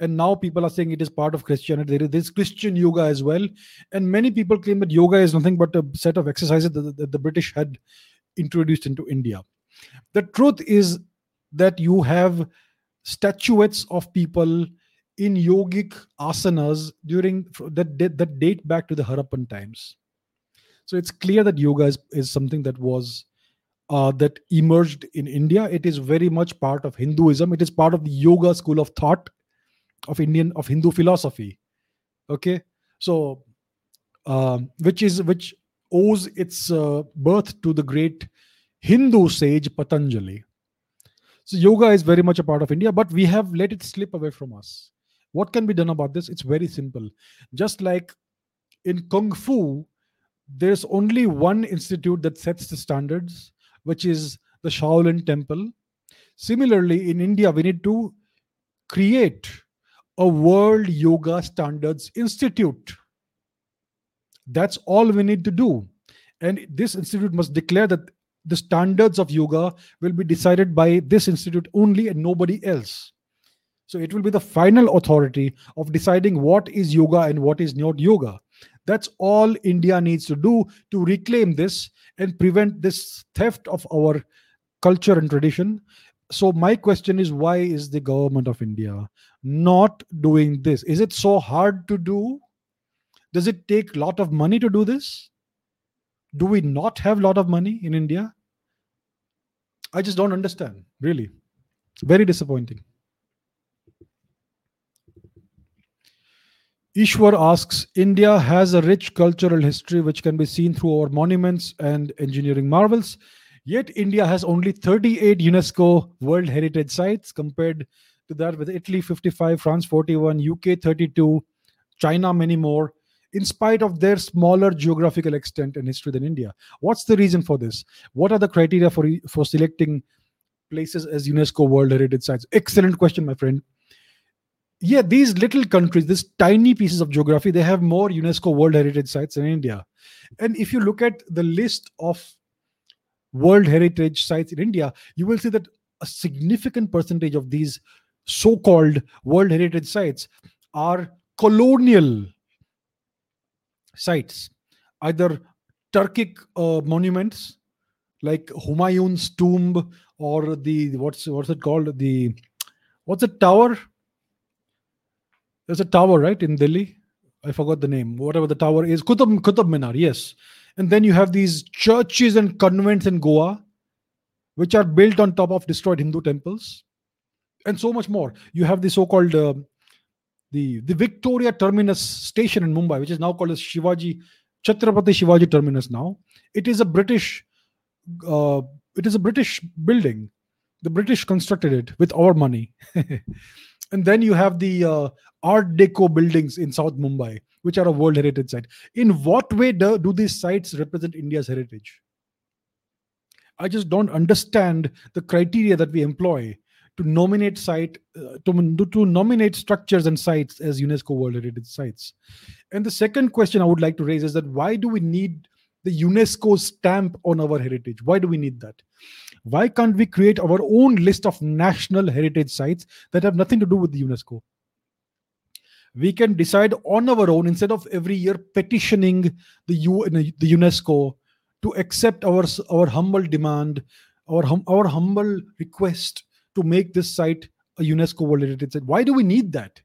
A: And now people are saying it is part of christianity. There is this christian yoga as well. And many people claim that yoga is nothing but a set of exercises that, that the british had introduced into india. The truth is that you have statuettes of people in yogic asanas during that that date back to the harappan times. So it's clear that yoga is, is something that was uh, that emerged in India. It is very much part of Hinduism. It is part of the yoga school of thought of Indian of Hindu philosophy. Okay, so uh, which is which owes its uh, birth to the great Hindu sage Patanjali. So yoga is very much a part of India, but we have let it slip away from us. What can be done about this? It's very simple. Just like in Kung Fu, there's only one institute that sets the standards which is the Shaolin Temple. Similarly, in India, we need to create a World Yoga Standards Institute. That's all we need to do. And this institute must declare that the standards of yoga will be decided by this institute only and nobody else. So it will be the final authority of deciding what is yoga and what is not yoga. That's all India needs to do to reclaim this and prevent this theft of our culture and tradition. So my question is, why is the government of India not doing this? Is it so hard to do? Does it take a lot of money to do this? Do we not have a lot of money in India? I just don't understand, really. Very disappointing. Ishwar asks India has a rich cultural history which can be seen through our monuments and engineering marvels. Yet India has only 38 UNESCO World Heritage Sites compared to that with Italy 55, France 41, UK 32, China many more, in spite of their smaller geographical extent and history than India. What's the reason for this? What are the criteria for, for selecting places as UNESCO World Heritage Sites? Excellent question, my friend yeah, these little countries, these tiny pieces of geography, they have more UNESCO World Heritage sites in India. And if you look at the list of World Heritage sites in India, you will see that a significant percentage of these so called World Heritage sites are colonial sites, either Turkic uh, monuments like Humayun's tomb or the what's what's it called the what's the tower there's a tower, right, in Delhi. I forgot the name. Whatever the tower is, Qutub, Qutub Minar, yes. And then you have these churches and convents in Goa, which are built on top of destroyed Hindu temples, and so much more. You have the so-called uh, the the Victoria Terminus station in Mumbai, which is now called as Shivaji Chhatrapati Shivaji Terminus. Now it is a British uh, it is a British building. The British constructed it with our money. and then you have the uh, Art Deco buildings in South Mumbai, which are a World Heritage Site. In what way do, do these sites represent India's heritage? I just don't understand the criteria that we employ to nominate site uh, to, to nominate structures and sites as UNESCO World Heritage Sites. And the second question I would like to raise is that why do we need the UNESCO stamp on our heritage? Why do we need that? Why can't we create our own list of national heritage sites that have nothing to do with the UNESCO? we can decide on our own instead of every year petitioning the, U, the UNESCO to accept our, our humble demand, our, hum, our humble request to make this site a UNESCO World Heritage Site. Why do we need that?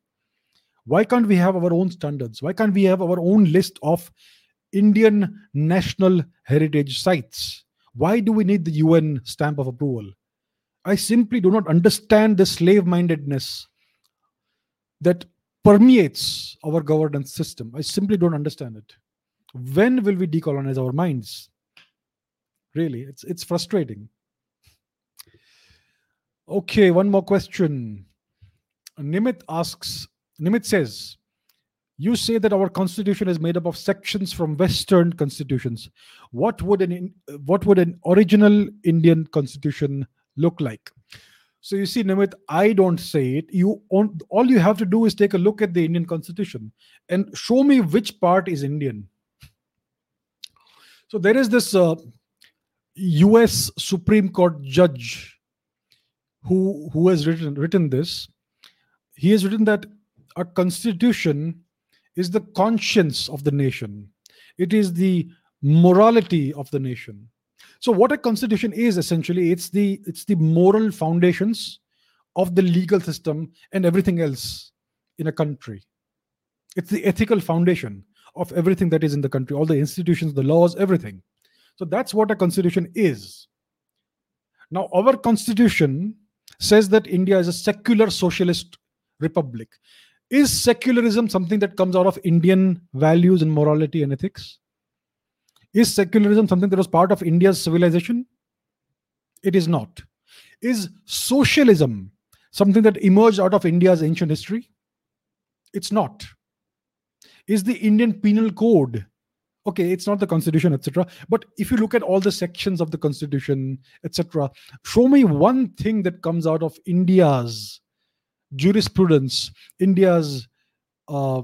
A: Why can't we have our own standards? Why can't we have our own list of Indian national heritage sites? Why do we need the UN stamp of approval? I simply do not understand the slave mindedness that permeates our governance system. I simply don't understand it. When will we decolonize our minds? Really, it's it's frustrating. Okay, one more question. Nimit asks, Nimit says, you say that our constitution is made up of sections from western constitutions what would an what would an original indian constitution look like so you see, Nimit, I don't say it. You all you have to do is take a look at the Indian Constitution and show me which part is Indian. So there is this uh, U.S. Supreme Court judge who who has written written this. He has written that a constitution is the conscience of the nation. It is the morality of the nation. So what a constitution is essentially it's the it's the moral foundations of the legal system and everything else in a country. It's the ethical foundation of everything that is in the country all the institutions the laws everything. So that's what a constitution is. Now our constitution says that india is a secular socialist republic is secularism something that comes out of indian values and morality and ethics is secularism something that was part of India's civilization? It is not. Is socialism something that emerged out of India's ancient history? It's not. Is the Indian Penal Code okay it's not the constitution etc but if you look at all the sections of the constitution etc show me one thing that comes out of india's jurisprudence india's uh,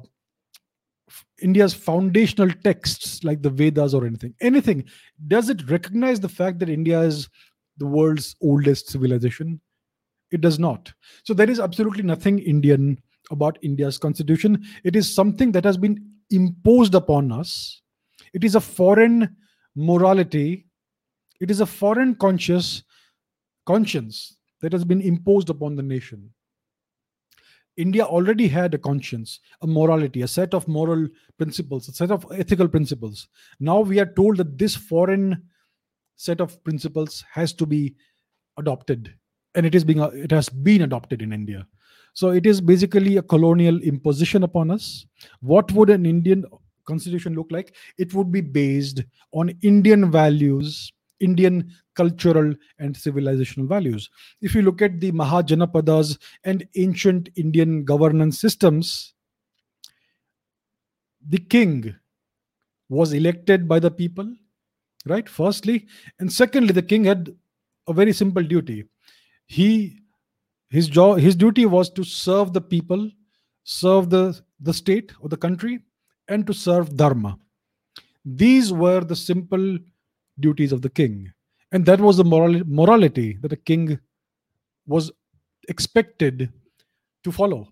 A: India's foundational texts like the Vedas or anything, anything, does it recognize the fact that India is the world's oldest civilization? It does not. So there is absolutely nothing Indian about India's constitution. It is something that has been imposed upon us. It is a foreign morality. It is a foreign conscious conscience that has been imposed upon the nation. India already had a conscience, a morality, a set of moral principles, a set of ethical principles. Now we are told that this foreign set of principles has to be adopted, and it is being it has been adopted in India. So it is basically a colonial imposition upon us. What would an Indian constitution look like? It would be based on Indian values, Indian cultural and civilizational values. If you look at the Mahajanapadas and ancient Indian governance systems, the king was elected by the people, right? Firstly. And secondly, the king had a very simple duty. He his job his duty was to serve the people, serve the, the state or the country, and to serve Dharma. These were the simple duties of the king. And that was the moral, morality that a king was expected to follow.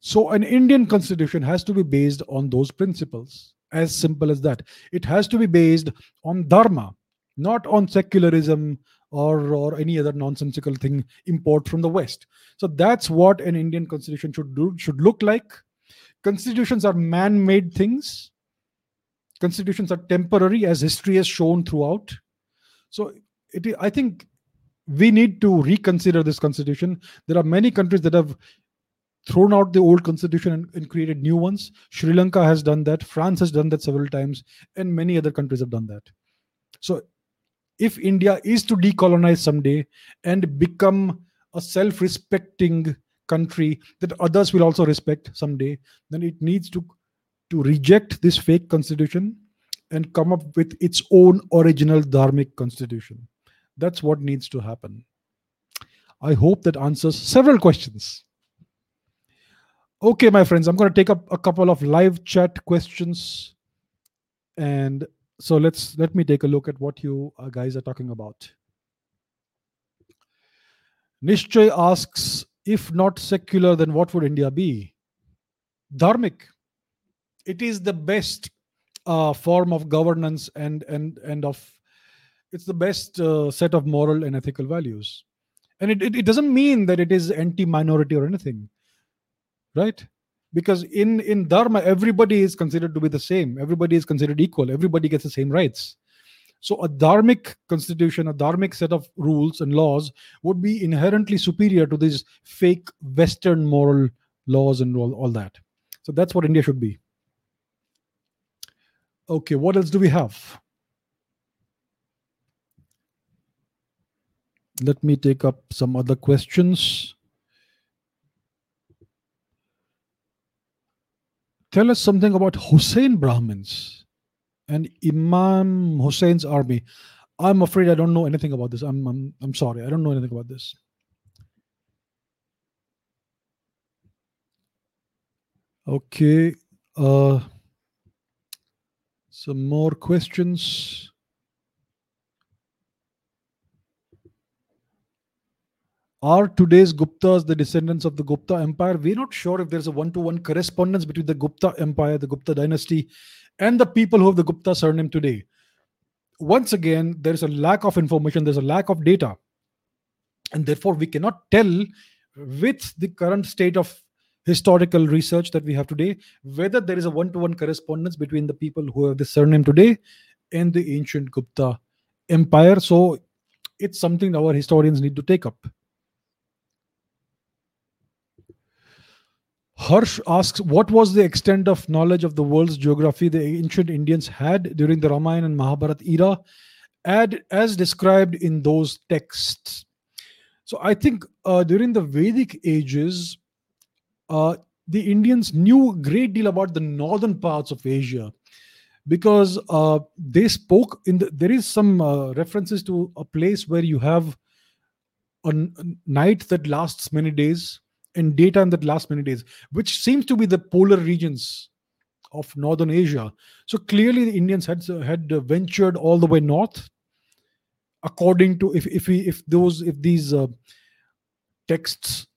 A: So, an Indian constitution has to be based on those principles. As simple as that. It has to be based on dharma, not on secularism or, or any other nonsensical thing import from the West. So that's what an Indian constitution should do should look like. Constitutions are man-made things constitutions are temporary as history has shown throughout. So it, i think we need to reconsider this constitution. There are many countries that have thrown out the old constitution and, and, created new ones. Sri lanka has done that. France has done that several times and many other countries have done that. So if india is to decolonize someday and become a self-respecting country that others will also respect someday then it needs to to reject this fake constitution and come up with its own original dharmic constitution. That's what needs to happen. I hope that answers several questions. Okay, my friends, I'm going to take up a couple of live chat questions. And so let's let me take a look at what you uh, guys are talking about. Nishchay asks, if not secular, then what would India be? Dharmic it is the best uh, form of governance and and and of it's the best uh, set of moral and ethical values. And it, it, it doesn't mean that it is anti-minority or anything right? Because in in dharma everybody is considered to be the same. Everybody is considered equal. Everybody gets the same rights. So a dharmic constitution a dharmic set of rules and laws would be inherently superior to these fake western moral laws and all, all that. So that's what india should be Okay, what else do we have? Let me take up some other questions. Tell us something about Hussein Brahmins and Imam Hussein's army. I'm afraid I don't know anything about this. I'm, I'm, I'm sorry. I don't know anything about this. Okay. Uh, some more questions. Are today's Guptas the descendants of the Gupta Empire? We're not sure if there's a one to one correspondence between the Gupta Empire, the Gupta dynasty, and the people who have the Gupta surname today. Once again, there is a lack of information, there's a lack of data. And therefore, we cannot tell with the current state of historical research that we have today, whether there is a one to one correspondence between the people who have the surname today and the ancient Gupta empire. So it's something our historians need to take up. Harsh asks, what was the extent of knowledge of the world's geography the ancient Indians had during the Ramayana and Mahabharata era, as described in those texts? So I think uh, during the Vedic ages, uh, the Indians knew a great deal about the northern parts of Asia because uh, they spoke in the, there is some uh, references to a place where you have a, night that lasts many days and daytime that lasts many days which seems to be the polar regions of northern asia. So clearly the indians had had ventured all the way north according to if if we if those if these uh, texts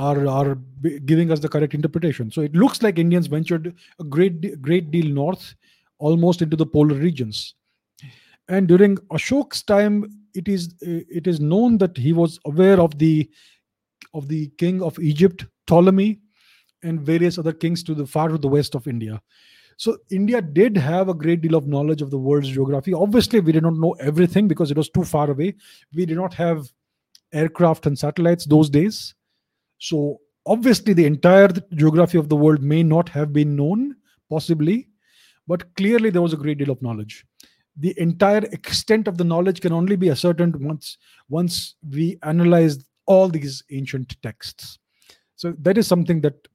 A: are are giving us the correct interpretation. So it looks like Indians ventured a great great deal north, almost into the polar regions. And during Ashok's time, it is eh, it is known that he was aware of the of the king of Egypt, Ptolemy, and various other kings to the far to the west of India. So India did have a great deal of knowledge of the world's geography. Obviously, we did not know everything because it was too far away. We did not have aircraft and satellites those days. So obviously, the entire geography of the world may not have been known, possibly, but clearly there was a great deal of knowledge. The entire extent of the knowledge can only be ascertained once once we analyze all these ancient texts. So that is something that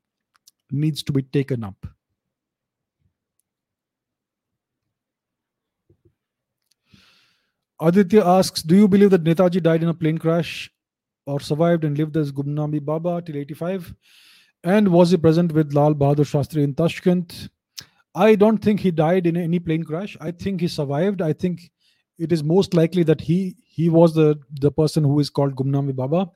A: needs to be taken up. Aditya asks, do you believe that Netaji died in a plane crash or survived and lived as Gumnami Baba till 85? And was he present with Lal Bahadur Shastri in Tashkent? I don't think he died in any plane crash. I think he survived. I think it is most likely that he he was the the person who is called Gumnami Baba.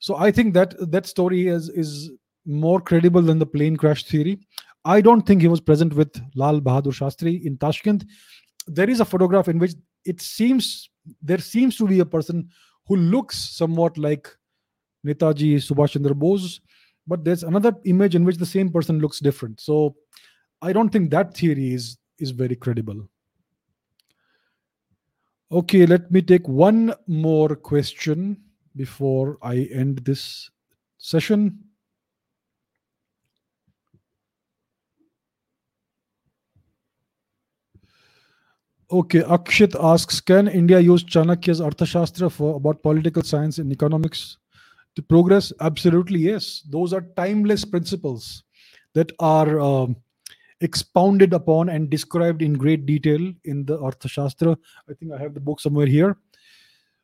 A: So I think that that story is is more credible than the plane crash theory. I don't think he was present with Lal Bahadur Shastri in Tashkent. There is a photograph in which it seems there seems to be a person who looks somewhat like Netaji Subhash Chandra Bose, but there's another image in which the same person looks different. So I don't think that theory is is very credible. Okay, let me take one more question before I end this session. Okay, Akshit asks, can India use Chanakya's Arthashastra for about political science and economics to progress? Absolutely, yes. Those are timeless principles that are um, expounded upon and described in great detail in the Arthashastra. I think I have the book somewhere here.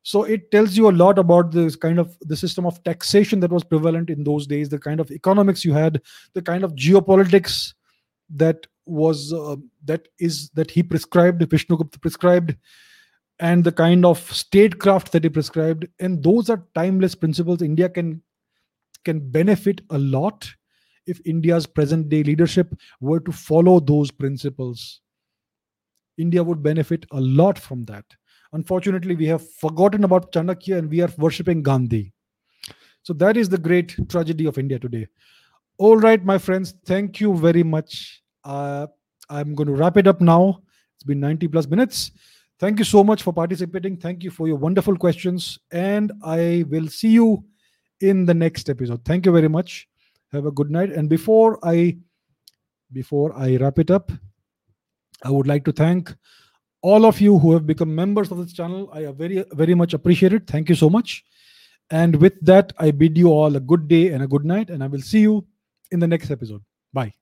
A: So it tells you a lot about this kind of the system of taxation that was prevalent in those days, the kind of economics you had, the kind of geopolitics that was uh, that is that he prescribed Vishnugupta prescribed and the kind of statecraft that he prescribed. And those are timeless principles. India can can benefit a lot if india's present day leadership were to follow those principles. India would benefit a lot from that. Unfortunately we have forgotten about chanakya and we are worshipping gandhi. So that is the great tragedy of india today. All right my friends thank you very much uh, I'm going to wrap it up now. It's been 90 plus minutes. Thank you so much for participating. Thank you for your wonderful questions. And I will see you in the next episode. Thank you very much. Have a good night. And before I before I wrap it up, I would like to thank all of you who have become members of this channel. I very, very much appreciate it. Thank you so much. And with that, I bid you all a good day and a good night. And I will see you in the next episode. Bye.